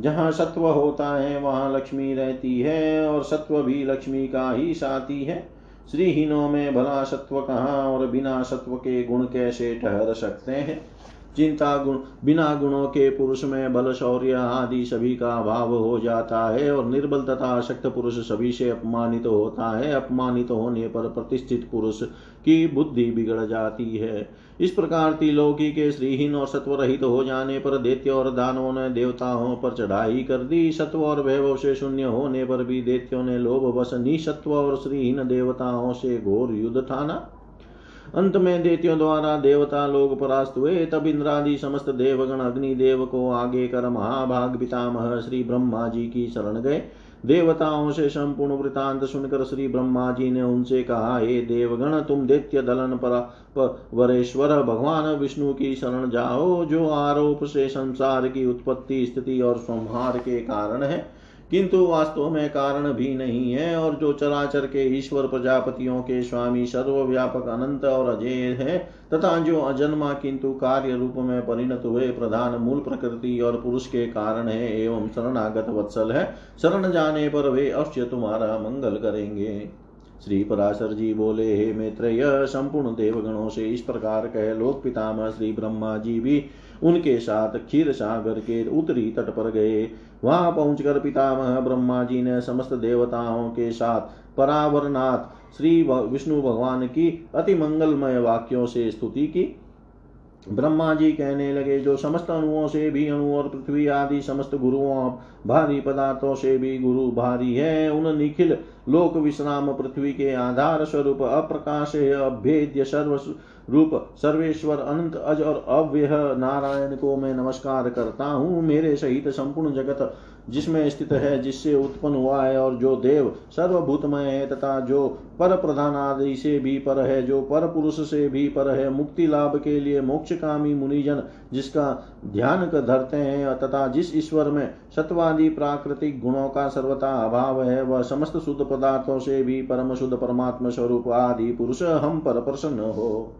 जहाँ सत्व होता है, वहाँ लक्ष्मी रहती है और सत्व भी लक्ष्मी का ही साथी है। श्रीहीनों में भला सत्व कहाँ और बिना सत्व के गुण कैसे ठहर सकते हैं? चिंता गुण, बिना गुणों के पुरुष में बल, शौर्य आदि सभी का अभाव हो जाता है और निर्बल तथा अशक्त पुरुष सभी से अपमानित तो होता है। अपमानित तो होने पर प्रतिष्ठित पुरुष की बुद्धि बिगड़ जाती है। इस प्रकार तिलोकी के श्रीहीन और सत्व रहित तो हो जाने पर दैत्य और दानवों ने देवताओं पर चढ़ाई कर दी। सत्व और वैभव से शून्य होने पर भी दैत्यों ने लोभ वश निसत्व और श्रीहीन देवताओं से घोर युद्ध ठाना अंत में देतियों द्वारा देवता लोग परास्त हुए। तब इंद्रादि समस्त देवगण अग्निदेव को आगे कर महाभाग पितामह श्री ब्रह्मा जी की शरण गए। देवताओं से संपूर्ण वृतांत सुनकर श्री ब्रह्मा जी ने उनसे कहा, हे देवगण, तुम दैत्य दलन पर वरेश्वर, भगवान विष्णु की शरण जाओ, जो आरोप से संसार की उत्पत्ति, स्थिति और संहार के कारण है। किंतु वास्तव में कारण भी नहीं है, और जो चराचर के ईश्वर प्रजापतियों के स्वामी सर्वव्यापक अनंत और अजय है, तथा जो अजन्मा किंतु कार्य रूप में परिणत हुए प्रधान मूल प्रकृति और पुरुष के कारण है एवं शरणागत वत्सल है, शरण जाने पर वे अवश्य तुम्हारा मंगल करेंगे। श्री पराशर जी बोले, हे मित्र यह संपूर्ण देवगणों से इस प्रकार कह लोक पितामह श्री ब्रह्मा जी भी उनके साथ क्षीर सागर के उत्तरी तट पर गए। वहाँ पहुंचकर पितामह ब्रह्मा जी ने समस्त देवताओं के साथ परावरनाथ श्री विष्णु भगवान की अति मंगलमय वाक्यों से स्तुति की। ब्रह्मा जी कहने लगे, जो समस्त अणुओं से भी अणु और पृथ्वी आदि समस्त गुरुओं भारी पदार्थों से भी गुरु भारी है, उन निखिल लोक विश्राम पृथ्वी के आधार स्वरूप, अप्रकाश अभेद्य सर्व रूप, सर्वेश्वर अनंत अज और अव्यय नारायण को मैं नमस्कार करता हूँ, मेरे सहित संपूर्ण जगत जिसमें स्थित है, जिससे उत्पन्न हुआ है और जो देव सर्वभूतमय है तथा जो पर प्रधान आदि से भी पर है, जो पर पुरुष से भी पर है, मुक्ति लाभ के लिए मोक्ष कामी मुनिजन जिसका ध्यान कर धरते हैं तथा जिस ईश्वर में सत्वादि प्राकृतिक गुणों का सर्वथा अभाव है, वह समस्त शुद्ध पदार्थों से भी परम शुद्ध परमात्मा स्वरूप आदि पुरुष हम पर प्रसन्न हो।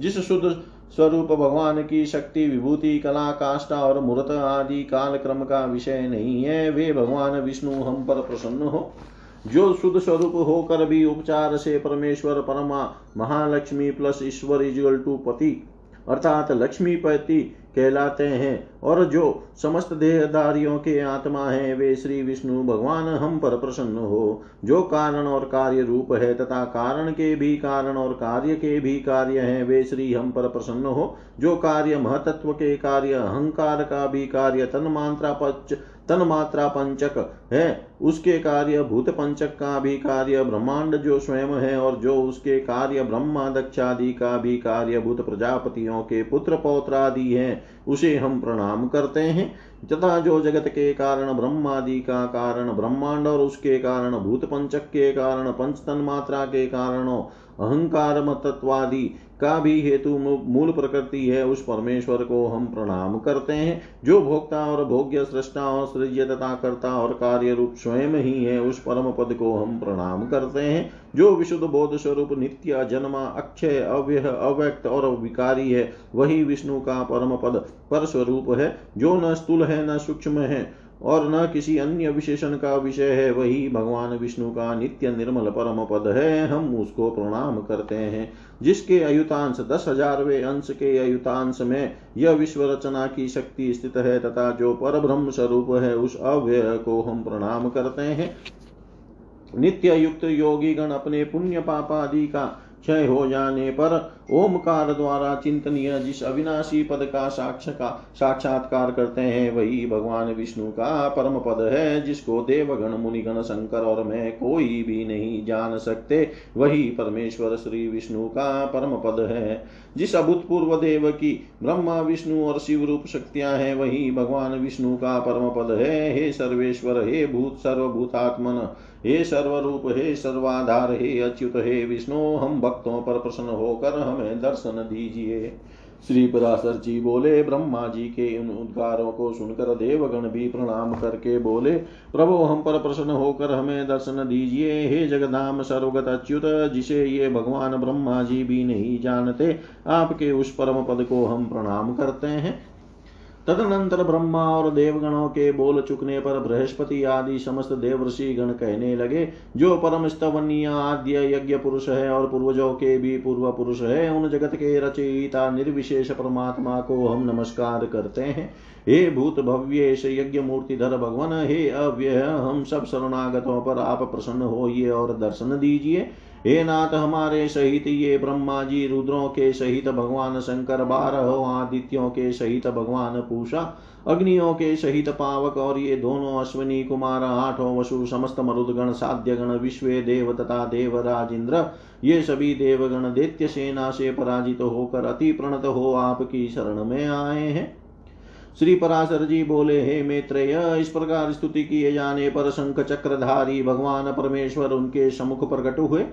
जिस शुद्ध स्वरूप भगवान की शक्ति, विभूति, कला, काष्ठा और मूर्त आदि काल क्रम का विषय नहीं है। वे भगवान विष्णु हम पर प्रसन्न हो। जो शुद्ध स्वरूप होकर भी उपचार से परमेश्वर, परमा, महालक्ष्मी प्लस ईश्वर इजल टू पति, अर्थात लक्ष्मीपति कहलाते हैं। और जो समस्त देहधारियों के आत्मा है, वे श्री विष्णु भगवान हम पर प्रसन्न हो। जो कारण और कार्य रूप है तथा कारण के भी कारण और कार्य के भी कार्य हैं, वे श्री हम पर प्रसन्न हो। जो कार्य महतत्व के कार्य, अहंकार का भी कार्य तन मात्रा पंच तन मात्रा पंचक है, उसके कार्य भूत पंचक का भी कार्य, ब्रह्मांड जो स्वयं है और जो उसके कार्य, ब्रह्मा दक्षादि का भी कार्य भूत प्रजापतियों के पुत्र पौत्र आदि है, उसे हम प्रणाम करते हैं। तथा जो जगत के कारण, ब्रह्मादि का कारण, ब्रह्मांड और उसके कारण भूत पंचक के कारण पंच तन मात्रा के कारणों अहंकार मतत्वादि का भी हेतु मूल प्रकृति है, उस परमेश्वर को हम प्रणाम करते हैं। जो भोक्ता और भोग्य, सृष्टा और सृज्य, तथा करता और कार्य रूप स्वयं ही है, उस परम पद को हम प्रणाम करते हैं। जो विशुद्ध बोध स्वरूप नित्य जन्मा, अक्षय, अव्यय, अव्यक्त और विकारी है, वही विष्णु का परम पद पर स्वरूप है। जो न स्थूल है, न सूक्ष्म है और न किसी अन्य विशेषण का विषय है, वही भगवान विष्णु का नित्य निर्मल परम पद है। हम उसको प्रणाम करते हैं, जिसके अयुतांश दस हजारवे अंश के अयुतांश में यह विश्व रचना की शक्ति स्थित है तथा जो पर ब्रह्म स्वरूप है, उस अव्यय को हम प्रणाम करते हैं। नित्य युक्त योगी गण अपने पुण्य पापादि का क्षय हो जाने पर ओमकार द्वारा चिंतनीय, जिस अविनाशी पद का साक्ष का साक्षात्कार करते हैं, वही भगवान विष्णु का परम पद है, जिसको देवगण, मुनिगण, शंकर और मैं कोई भी नहीं जान सकते। वही परमेश्वर श्री विष्णु का परम पद है। जिस अभूतपूर्व देव की ब्रह्मा, विष्णु और शिव रूप शक्तियाँ हैं, वही भगवान विष्णु का परम पद है। हे सर्वेश्वर, हे भूत, सर्वभूतात्मन, हे सर्वरूप, हे सर्वाधार, हे अच्युत, हे विष्णु, हम भक्तों पर प्रसन्न होकर हमें दर्शन दीजिए। श्री पराशर जी बोले, ब्रह्मा जी के उन उद्गारों को सुनकर देवगण भी प्रणाम करके बोले, प्रभो, हम पर प्रसन्न होकर हमें दर्शन दीजिए। हे जगदाम सर्वगत अच्युत, जिसे ये भगवान ब्रह्मा जी भी नहीं जानते, आपके उस परम पद को हम प्रणाम करते हैं। तदनंतर ब्रह्मा और देवगणों के बोल चुकने पर बृहस्पति आदि समस्त देवर्षि गण कहने लगे, जो परम स्तवनीय आद्य यज्ञ पुरुष है और पूर्वजों के भी पूर्व पुरुष है, उन जगत के रचयिता निर्विशेष परमात्मा को हम नमस्कार करते हैं। हे भूत भव्य यज्ञ मूर्तिधर भगवान, हे अव्यय, हम सब शरणागतों पर आप प्रसन्न होइए और दर्शन दीजिए। हे नाथ, हमारे सहित ये ब्रह्मा जी रुद्रों के सहित भगवान शंकर, बारह आदित्यों के सहित भगवान पूषा, अग्नियों के सहित पावक और ये दोनों अश्विनी कुमार, आठों वसु, समस्त मरुदगण साध्य गण विश्व देव तथा देवराज इंद्र ये सभी देवगण दैत्य सेना से पराजित तो होकर अति प्रणत हो आपकी शरण में आए हैं। श्री पराशर जी बोले, हे मैत्रेय, इस प्रकार स्तुति किए जाने पर शंख चक्रधारी भगवान परमेश्वर उनके समुख प्रकट हुए।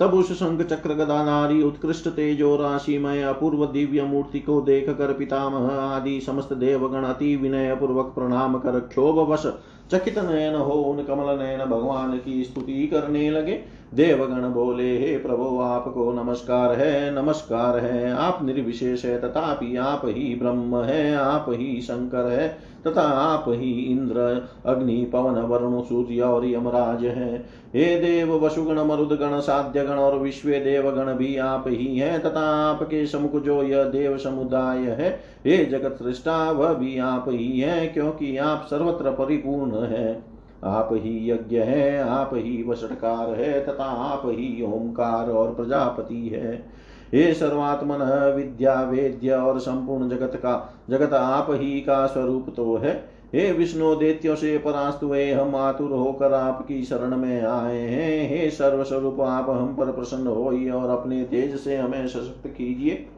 तब उस शंख चक्र गदाधारी उत्कृष्ट तेजो राशिमय अपूर्व दिव्य मूर्ति को देख कर पितामह आदि समस्त देवगण अति विनय पूर्वक प्रणाम कर क्षोभ वश चकित नयन हो उन कमल नयन भगवान की स्तुति करने लगे। देवगण बोले हे प्रभु आपको नमस्कार है नमस्कार है। आप निर्विशेष है, तथापि आप ही ब्रह्म है, आप ही शंकर है, तथा आप ही इंद्र, अग्नि, पवन, वरुण, सूर्य और यमराज है। हे देव वसुगण, मरुदगण साध्य गण और विश्व देवगण भी आप ही हैं, तथा आपके समुख जो यह देव समुदाय है, हे जगत सृष्टा, वह भी आप ही हैं, क्योंकि आप सर्वत्र परिपूर्ण है। आप ही यज्ञ है, आप ही वषटकार है, तथा आप ही ओंकार और प्रजापति है। हे सर्वात्मन, विद्या, वेद्य और संपूर्ण जगत का, जगत आप ही का स्वरूप तो है। हे विष्णु, देत्यो से परास्त हुए, हम आतुर होकर आपकी शरण में आए हैं। हे सर्वस्वरूप, आप हम पर प्रसन्न हो और अपने तेज से हमें सशक्त कीजिए।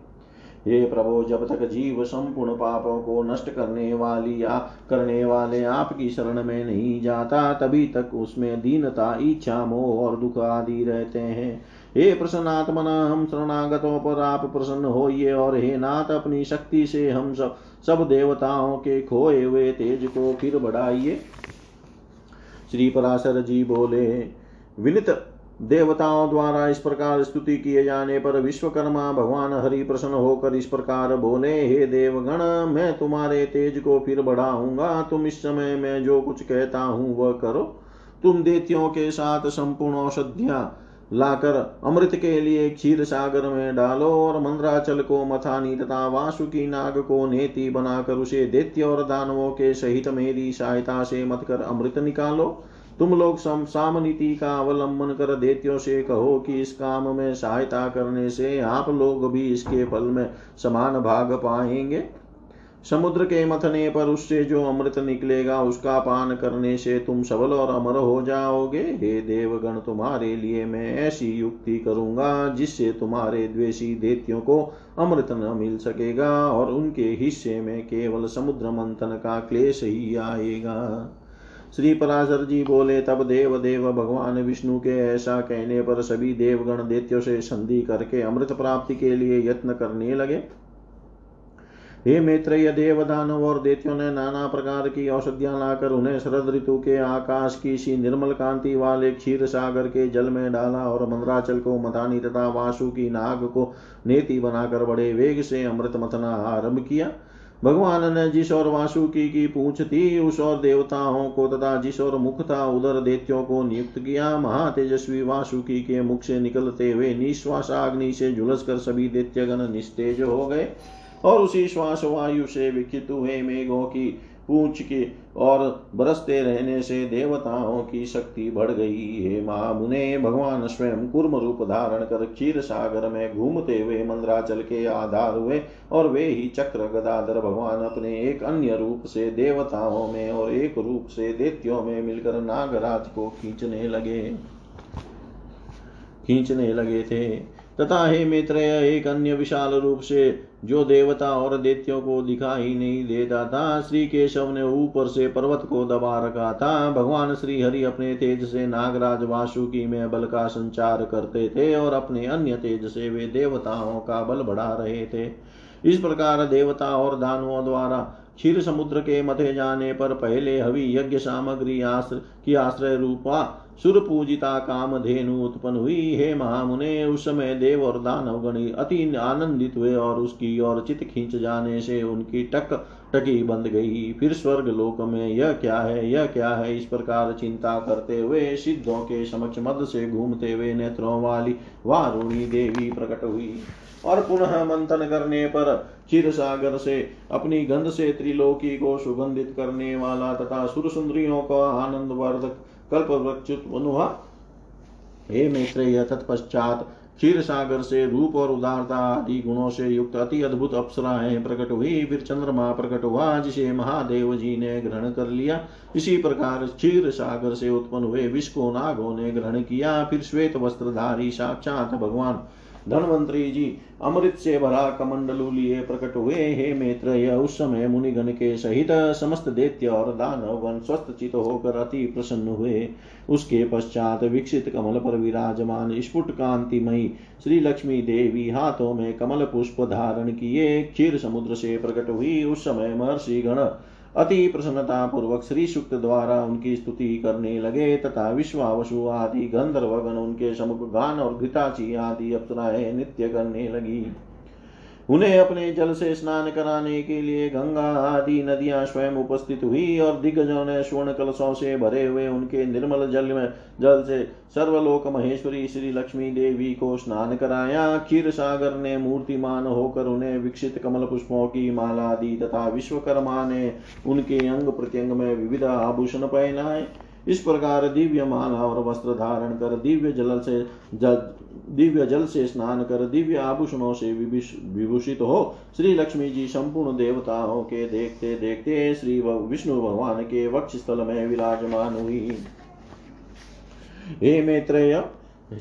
हे प्रभु, जब तक जीव संपूर्ण पापों को नष्ट करने वाली या करने वाले आपकी शरण में नहीं जाता, तभी तक उसमें दीनता, इच्छा, मोह और दुख आदि रहते हैं। हे प्रसन्नात्मना, हम शरणागतों पर आप प्रसन्न होइए और हे नाथ, अपनी शक्ति से हम सब सब देवताओं के खोए हुए तेज को फिर बढ़ाइए। श्री पराशर जी बोले, विनित देवताओं द्वारा इस प्रकार स्तुति किए जाने पर विश्वकर्मा भगवान हरि प्रसन्न होकर इस प्रकार बोले, हे देवगण, मैं तुम्हारे तेज को फिर बढ़ाऊँगा। तुम इस समय मैं जो कुछ कहता हूँ वह करो। तुम देतियों के साथ संपूर्ण औषधिया लाकर अमृत के लिए क्षीर सागर में डालो और मंद्राचल को मथानी तथा वासुकी नाग को नेति बनाकर उसे देत्य और दानवों के सहित मेरी सहायता से मत कर अमृत निकालो। तुम लोग सामनीति का अवलंबन कर देत्यो से कहो कि इस काम में सहायता करने से आप लोग भी इसके फल में समान भाग पाएँगे। समुद्र के मथने पर उससे जो अमृत निकलेगा, उसका पान करने से तुम सबल और अमर हो जाओगे। हे देवगण, तुम्हारे लिए मैं ऐसी युक्ति करूँगा, जिससे तुम्हारे द्वेषी देतियों को अमृत न मिल सकेगा और उनके हिस्से में केवल समुद्र मंथन का क्लेश ही आएगा। श्री पराशर जी बोले, तब देव देव भगवान विष्णु के ऐसा कहने पर सभी देवगण देत्यों से संधि करके अमृत प्राप्ति के लिए यत्न करने लगे। हे मैत्रेय देव दानव और देत्यों ने नाना प्रकार की औषधियाँ लाकर उन्हें शरद ऋतु के आकाश की सी निर्मल कांति वाले क्षीर सागर के जल में डाला और मंद्राचल को मतानी तथा वासु की नाग को नेति बनाकर बड़े वेग से अमृत मथना आरंभ किया। भगवान ने जिस और वासुकी की पूछ थी, उस और देवताओं को तथा जिस और मुख था, उधर देत्यो को नियुक्त किया। महातेजस्वी वासुकी के मुख से निकलते हुए निश्वास अग्नि से झुलस कर सभी दैत्यगण निस्तेज हो गए और उसी श्वास वायु से विकित हुए मेघों की पूछ के और बरसते रहने से देवताओं की शक्ति बढ़ गई। हे महामुने, भगवान स्वयं कुर्म रूप धारण कर क्षीर सागर में घूमते हुए मंद्राचल के आधार हुए और वे ही चक्र गदाधर भगवान अपने एक अन्य रूप से देवताओं में और एक रूप से देत्यों में मिलकर नागराज को खींचने लगे। खींचने लगे थे। तथा हे मित्र, एक अन्य विशाल रूप से जो देवता और देत्यों को दिखाई नहीं देता था, श्री केशव ने ऊपर से पर्वत को दबा रखा था। भगवान श्री हरि अपने तेज से नागराज वासुकी में बल का संचार करते थे और अपने अन्य तेज से वे देवताओं का बल बढ़ा रहे थे। इस प्रकार देवता और दानवों द्वारा क्षीर समुद्र के मथे जाने पर पहले हवि यज्ञ सामग्री आश्र की आश्रय रूपा सुर पूजिता काम धेनु उत्पन्न हुई। हे महामुने, उस समय देव और दानव गणी अति आनंदित हुए और उसकी और चित खींच जाने से उनकी टक टकी बंद गई। फिर स्वर्ग लोक में, यह क्या है? यह क्या है? इस प्रकार चिंता करते हुए, सिद्धों के समक्ष मद से घूमते हुए नेत्रों वाली वारुणी देवी प्रकट हुई और पुनः मंथन करने पर चिर सागर से, अपनी गंध से त्रिलोकी को सुगंधित करने वाला तथा सुर सुंदरियों का आनंद वर्धक कल्प वृक्षुत्वन मनुहा। हे मैत्रेय, तत्पश्चात क्षीर सागर से रूप और उदारता आदि गुणों से युक्त अति अद्भुत अप्सराएँ प्रकट हुई। फिर चंद्रमा प्रकट हुआ, जिसे महादेव जी ने ग्रहण कर लिया। इसी प्रकार क्षीर सागर से उत्पन्न हुए विश्व नागों ने ग्रहण किया। फिर श्वेत वस्त्रधारी साक्षात भगवान धनवंतरी जी अमृत से भरा कमंडलू लिए प्रकट हुए, हे मित्र उस समय मुनिगण के सहित समस्त दैत्य और दानव वन स्वस्थ चित होकर अति प्रसन्न हुए। उसके पश्चात विकसित कमल पर विराजमान स्फुट कांतिमयी श्री लक्ष्मी देवी हाथों में कमल पुष्प धारण किए, क्षीर समुद्र से प्रकट हुई। उस समय महर्षि गण अति प्रसन्नता पूर्वक श्री सुक्त द्वारा उनकी स्तुति करने लगे तथा विश्वावसु आदि गंधर्वगण उनके समुख गान और घृताची आदि अप्सराएँ नित्य करने लगी। उन्हें अपने जल से स्नान कराने के लिए गंगा आदि नदियाँ स्वयं उपस्थित हुई और दिग्गजों ने स्वर्ण कलशों से भरे हुए उनके निर्मल जल में, जल से सर्वलोक महेश्वरी श्री लक्ष्मी देवी को स्नान कराया। क्षीर सागर ने मूर्तिमान होकर उन्हें विकसित कमल पुष्पों की माला दी तथा विश्वकर्मा ने उनके अंग प्रत्यंग में विविध आभूषण पहनाए। इस प्रकार दिव्य माला और वस्त्र धारण कर दिव्य जल से दिव्य जल से स्नान कर दिव्य आभूषणों से विभूषित हो। श्री लक्ष्मी जी संपूर्ण देवताओं के देखते देखते श्री विष्णु भगवान के वक्ष स्थल में विराजमान हुई। हे मैत्रेय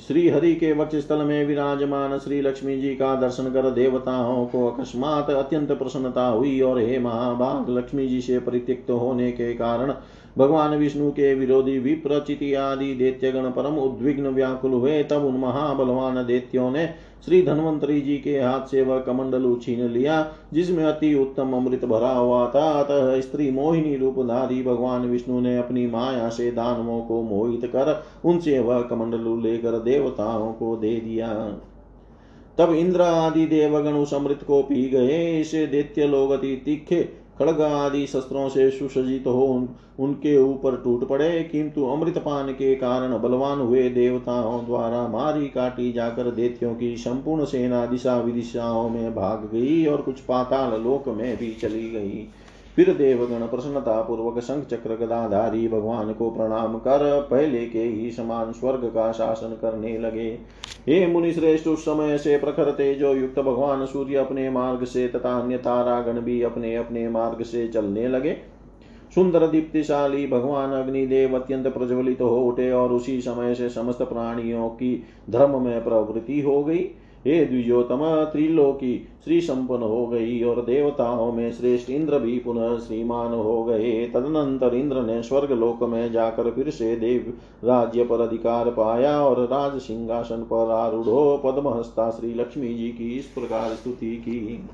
श्री हरि के वक्ष स्थल में विराजमान श्री लक्ष्मी जी का दर्शन कर देवताओं को अकस्मात अत्यंत प्रसन्नता हुई और हे महाभाग लक्ष्मी जी से परित्यक्त होने के कारण भगवान विष्णु के विरोधी विप्रचिति आदि दैत्यगण परम उद्विग्न व्याकुल हुए, तब उन महाबलवान दैत्यों ने श्री धन्वंतरी जी के हाथ से वह कमंडल छीन लिया, जिसमें अति उत्तम अमृत भरा हुआ था। अतः स्त्री मोहिनी रूपधारी भगवान विष्णु ने अपनी माया से दानवों को मोहित कर उनसे वह कमंडलु लेकर देवताओं को दे दिया। तब इंद्र आदि देवगण उस अमृत को पी गए। इसे दैत्य लोग अति तीखे खड़ग आदि शस्त्रों से सुसज्जित हो उन, उनके ऊपर टूट पड़े किंतु अमृतपान के कारण बलवान हुए देवताओं द्वारा मारी काटी जाकर देतियों की संपूर्ण सेना दिशा विदिशाओं में भाग गई और कुछ पाताल लोक में भी चली गई। फिर देवगण प्रसन्नता पूर्वक शंख चक्र गदाधारी भगवान को प्रणाम कर पहले के ही समान स्वर्ग का शासन करने लगे। हे मुनि श्रेष्ठ, उस समय से प्रखर तेजो युक्त भगवान सूर्य अपने मार्ग से तथा अन्य तारागण भी अपने अपने मार्ग से चलने लगे। सुंदर, दीप्तिशाली भगवान अग्निदेव अत्यंत प्रज्वलित तो हो उठे और उसी समय से समस्त प्राणियों की धर्म में प्रवृत्ति हो गई। हे द्विजोतम त्रिलोकी श्री संपन्न हो गई और देवताओं में श्रेष्ठ इंद्र भी पुनः श्रीमान हो गए। तदनंतर इंद्र ने स्वर्ग लोक में जाकर फिर से देव राज्य पर अधिकार पाया और राज सिंहासन पर आरूढ़ो पद्महस्ता श्री लक्ष्मी जी की इस प्रकार स्तुति की।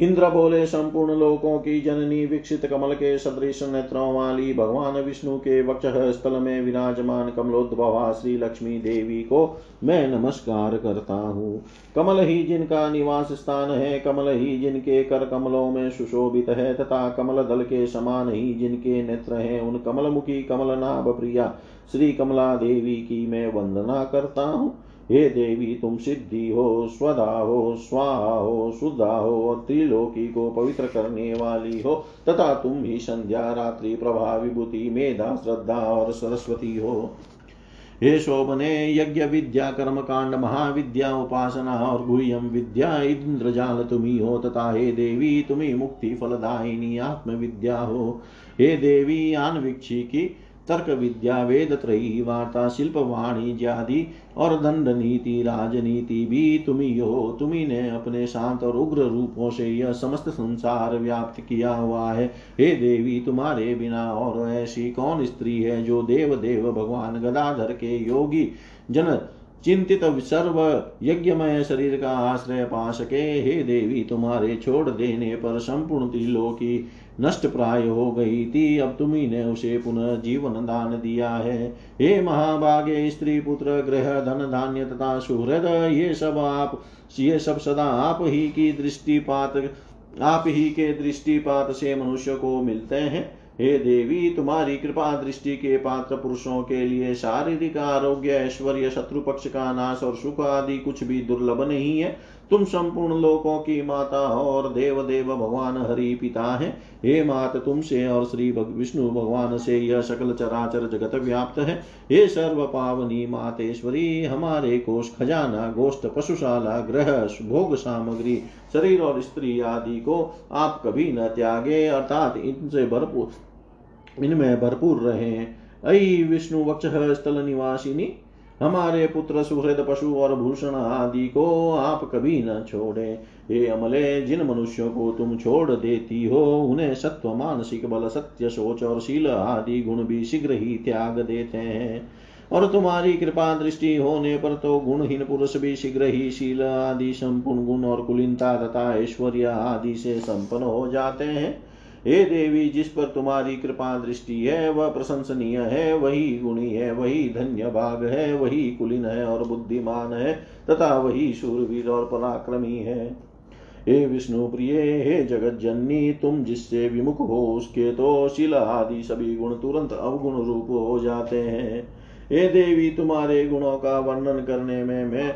इंद्र बोले, संपूर्ण लोकों की जननी विकसित कमल के सदृश नेत्रों वाली भगवान विष्णु के वक्ष स्थल में विराजमान कमलोद्भवा श्री लक्ष्मी देवी को मैं नमस्कार करता हूँ। कमल ही जिनका निवास स्थान है, कमल ही जिनके कर कमलों में सुशोभित है, तथा कमल दल के समान ही जिनके नेत्र हैं, उन कमल मुखी कमल नाभ प्रिया श्री कमला देवी की मैं वंदना करता हूँ। हे देवी, तुम सिद्धि हो, स्वदा हो, स्वाहा हो, शुद्धा हो त्रिलोकी को पवित्र करने वाली हो। तथा तुम ही संध्या, रात्रि, प्रभा, विभूति, मेधा, श्रद्धा और सरस्वती हो। हे शोभने, यज्ञ, विद्या, कर्म कांड, महाविद्या, उपासना और गुह्यम विद्या, इंद्रजाल तुम्ही हो तथा हे देवी तुम्ही मुक्ति फलदायिनी आत्म विद्या हो। हे देवी आनविक्षी की तर्क विद्या वेद त्रयी वार्ता शिल्प वाणिज्यादि और दंड नीति राजनीति भी तुम्ही हो। तुम्ही ने अपने शांत और उग्र रूपों से यह समस्त संसार व्याप्त किया हुआ है। हे देवी, तुम्हारे बिना और ऐसी कौन स्त्री है जो देव देव भगवान गदाधर के योगी, जन, चिंतित सर्व यज्ञमय शरीर का आश्रय पा सके? हे देवी, तुम्हारे छोड़ देने पर संपूर्ण त्रिलोकी नष्ट प्राय हो गई थी। अब तुम्ही ने उसे पुनः जीवन दान दिया है। हे महाभागे, स्त्री, पुत्र ग्रह धन, धान्य तथा सुहृद, ये सब आप, ये सब सदा आप ही की दृष्टिपात, आप ही के दृष्टिपात से मनुष्य को मिलते हैं। हे देवी, तुम्हारी कृपा दृष्टि के पात्र पुरुषों के लिए शारीरिक आरोग्य, ऐश्वर्य, शत्रु पक्ष का नाश और सुख आदि कुछ भी दुर्लभ नहीं है। तुम संपूर्ण लोकों की माता और देव देव भगवान हरि पिता है। हे मात तुमसे और श्री विष्णु भगवान से यह सकल चराचर जगत व्याप्त है। हे सर्व पावनी मातेश्वरी, हमारे कोष, खजाना, गोष्ठ, पशुशाला, ग्रह, भोग सामग्री, शरीर और स्त्री आदि को आप कभी न त्यागे, अर्थात इनसे भरपूर इनमें भरपूर रहे। अई विष्णु वक्ष स्थल निवासिनी हमारे पुत्र सुहृद पशु और भूषण आदि को आप कभी न छोड़े। हे अमले, जिन मनुष्यों को तुम छोड़ देती हो, उन्हें सत्व, मानसिक बल, सत्य, सोच और शील आदि गुण भी शीघ्र ही त्याग देते हैं। और तुम्हारी कृपा दृष्टि होने पर तो गुणहीन पुरुष भी शीघ्र ही शील आदि, संपूर्ण गुण और कुलीनता तथा ऐश्वर्य आदि से संपन्न हो जाते हैं। हे देवी, जिस पर तुम्हारी कृपा दृष्टि है, वह प्रशंसनीय है, वही गुणी है, वही धन्य भाग है, वही कुलीन है और बुद्धिमान है, तथा वही शूरवीर और पराक्रमी है। हे विष्णु प्रिय, हे जगत जननी तुम जिससे विमुख हो, उसके तो शिला आदि सभी गुण तुरंत अवगुण रूप हो जाते हैं। हे देवी, तुम्हारे गुणों का वर्णन करने में मैं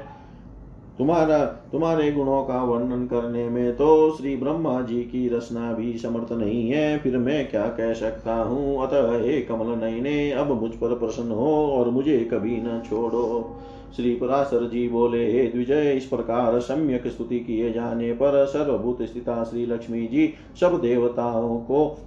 तुम्हारा, तुम्हारे गुणों का वर्णन करने में तो श्री ब्रह्मा जी की रचना भी समर्थ नहीं है, फिर मैं क्या कह सकता हूँ? अतः हे कमल नयने, अब मुझ पर प्रसन्न हो और मुझे कभी न छोड़ो। श्री पराशर जी बोले, हे द्विजय, इस प्रकार सम्यक स्तुति किए जाने पर सर्वभूत स्थिता श्री लक्ष्मी जी, सब देवताओं को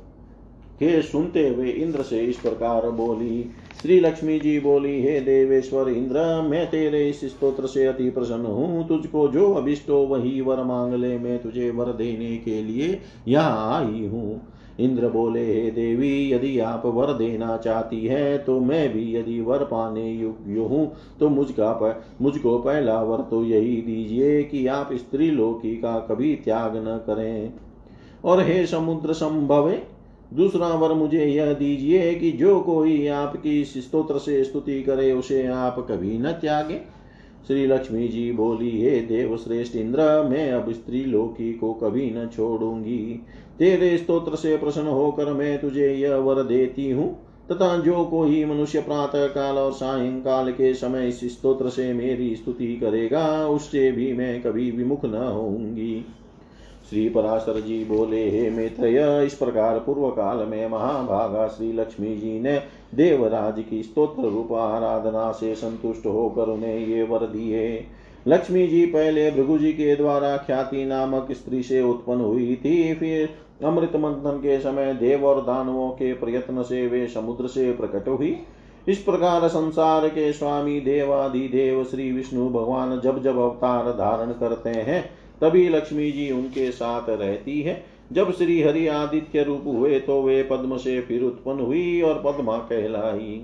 के सुनते हुए इंद्र से इस प्रकार बोली, श्री लक्ष्मी जी बोली, हे देवेश्वर इंद्र, मैं तेरे इस स्तोत्र से अति प्रसन्न हूँ। तुझको जो अभिष्टो वही वर मांग ले मैं तुझे वर देने के लिए यहाँ आई हूँ। इंद्र बोले, हे देवी, यदि आप वर देना चाहती है तो मैं भी यदि वर पाने योग्य हूँ तो मुझका मुझको पहला वर तो यही दीजिए कि आप स्त्री लोकी का कभी त्याग न करें। और हे समुद्र संभवे दूसरा वर मुझे यह दीजिए कि जो कोई आपकी स्तोत्र से स्तुति करे, उसे आप कभी न त्यागे। श्री लक्ष्मी जी बोली, हे देव श्रेष्ठ इंद्र, मैं अब स्त्री लोकी को कभी न छोड़ूँगी। तेरे स्तोत्र से प्रसन्न होकर मैं तुझे यह वर देती हूँ। तथा जो कोई मनुष्य प्रातः काल और सायंकाल के समय इस स्तोत्र से मेरी स्तुति करेगा, उससे भी मैं कभी विमुख न होऊँगी। श्री पराशर जी बोले, हे मित्र इस प्रकार पूर्व काल में महाभागा श्री लक्ष्मी जी ने देवराज की स्तोत्र रूप आराधना से संतुष्ट होकर उन्हें ये वर दिए। लक्ष्मी जी पहले भृगु जी के द्वारा ख्याति नामक स्त्री से उत्पन्न हुई थी, फिर अमृत मंथन के समय देव और दानवों के प्रयत्न से वे समुद्र से प्रकट हुई। इस प्रकार संसार के स्वामी देवादि देव श्री विष्णु भगवान जब जब अवतार धारण करते हैं तभी लक्ष्मी जी उनके साथ रहती है। जब श्री हरि आदित्य रूप हुए तो वे पद्म से फिर उत्पन्न हुई और पद्मा कहलाई।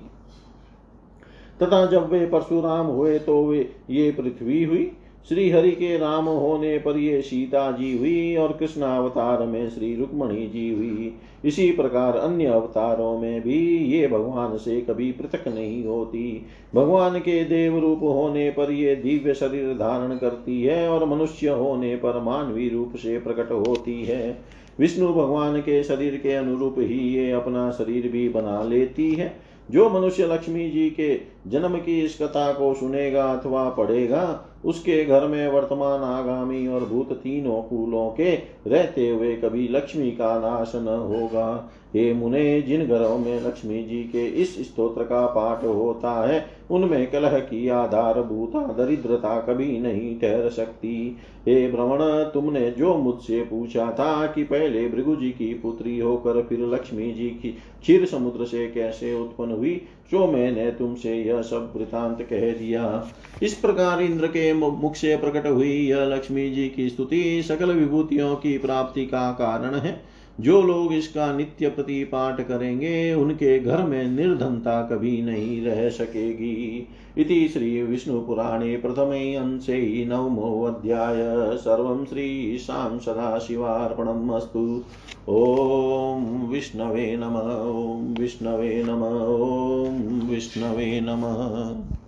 तथा जब वे परशुराम हुए तो वे ये पृथ्वी हुई। श्री हरि के राम होने पर ये सीता जी हुई और कृष्ण अवतार में श्री रुक्मणी जी हुई। इसी प्रकार अन्य अवतारों में भी ये भगवान से कभी पृथक नहीं होती। भगवान के देव रूप होने पर ये दिव्य शरीर धारण करती है और मनुष्य होने पर मानवी रूप से प्रकट होती है। विष्णु भगवान के शरीर के अनुरूप ही ये अपना शरीर भी बना लेती है। जो मनुष्य लक्ष्मी जी के जन्म की इस कथा को सुनेगा अथवा पढ़ेगा उसके घर में वर्तमान आगामी और भूत तीनों कुलों के रहते हुए कभी लक्ष्मी का नाश न होगा। हे मुने, जिन घरों में लक्ष्मी जी के इस स्तोत्र का पाठ होता है, उनमें कलह की आधार भूता दरिद्रता कभी नहीं ठहर सकती। हे भ्रमण तुमने जो मुझसे पूछा था कि पहले भृगु जी की पुत्री होकर फिर लक्ष्मी जी की क्षीर समुद्र से कैसे उत्पन्न हुई जो मैंने तुमसे यह सब वृतांत कह दिया, इस प्रकार इंद्र के मुख से प्रकट हुई यह लक्ष्मी जी की स्तुति सकल विभूतियों की प्राप्ति का कारण है। जो लोग इसका नित्य प्रति पाठ करेंगे, उनके घर में निर्धनता कभी नहीं रह सकेगी। इति श्री विष्णुपुराणे प्रथमे अंशे नवमो अध्याय। सर्वं श्रीशां सदाशिवार्पणम् अस्तु। ॐ विष्णवे नम, ॐ विष्णवे नम, ॐ विष्णवे नमः।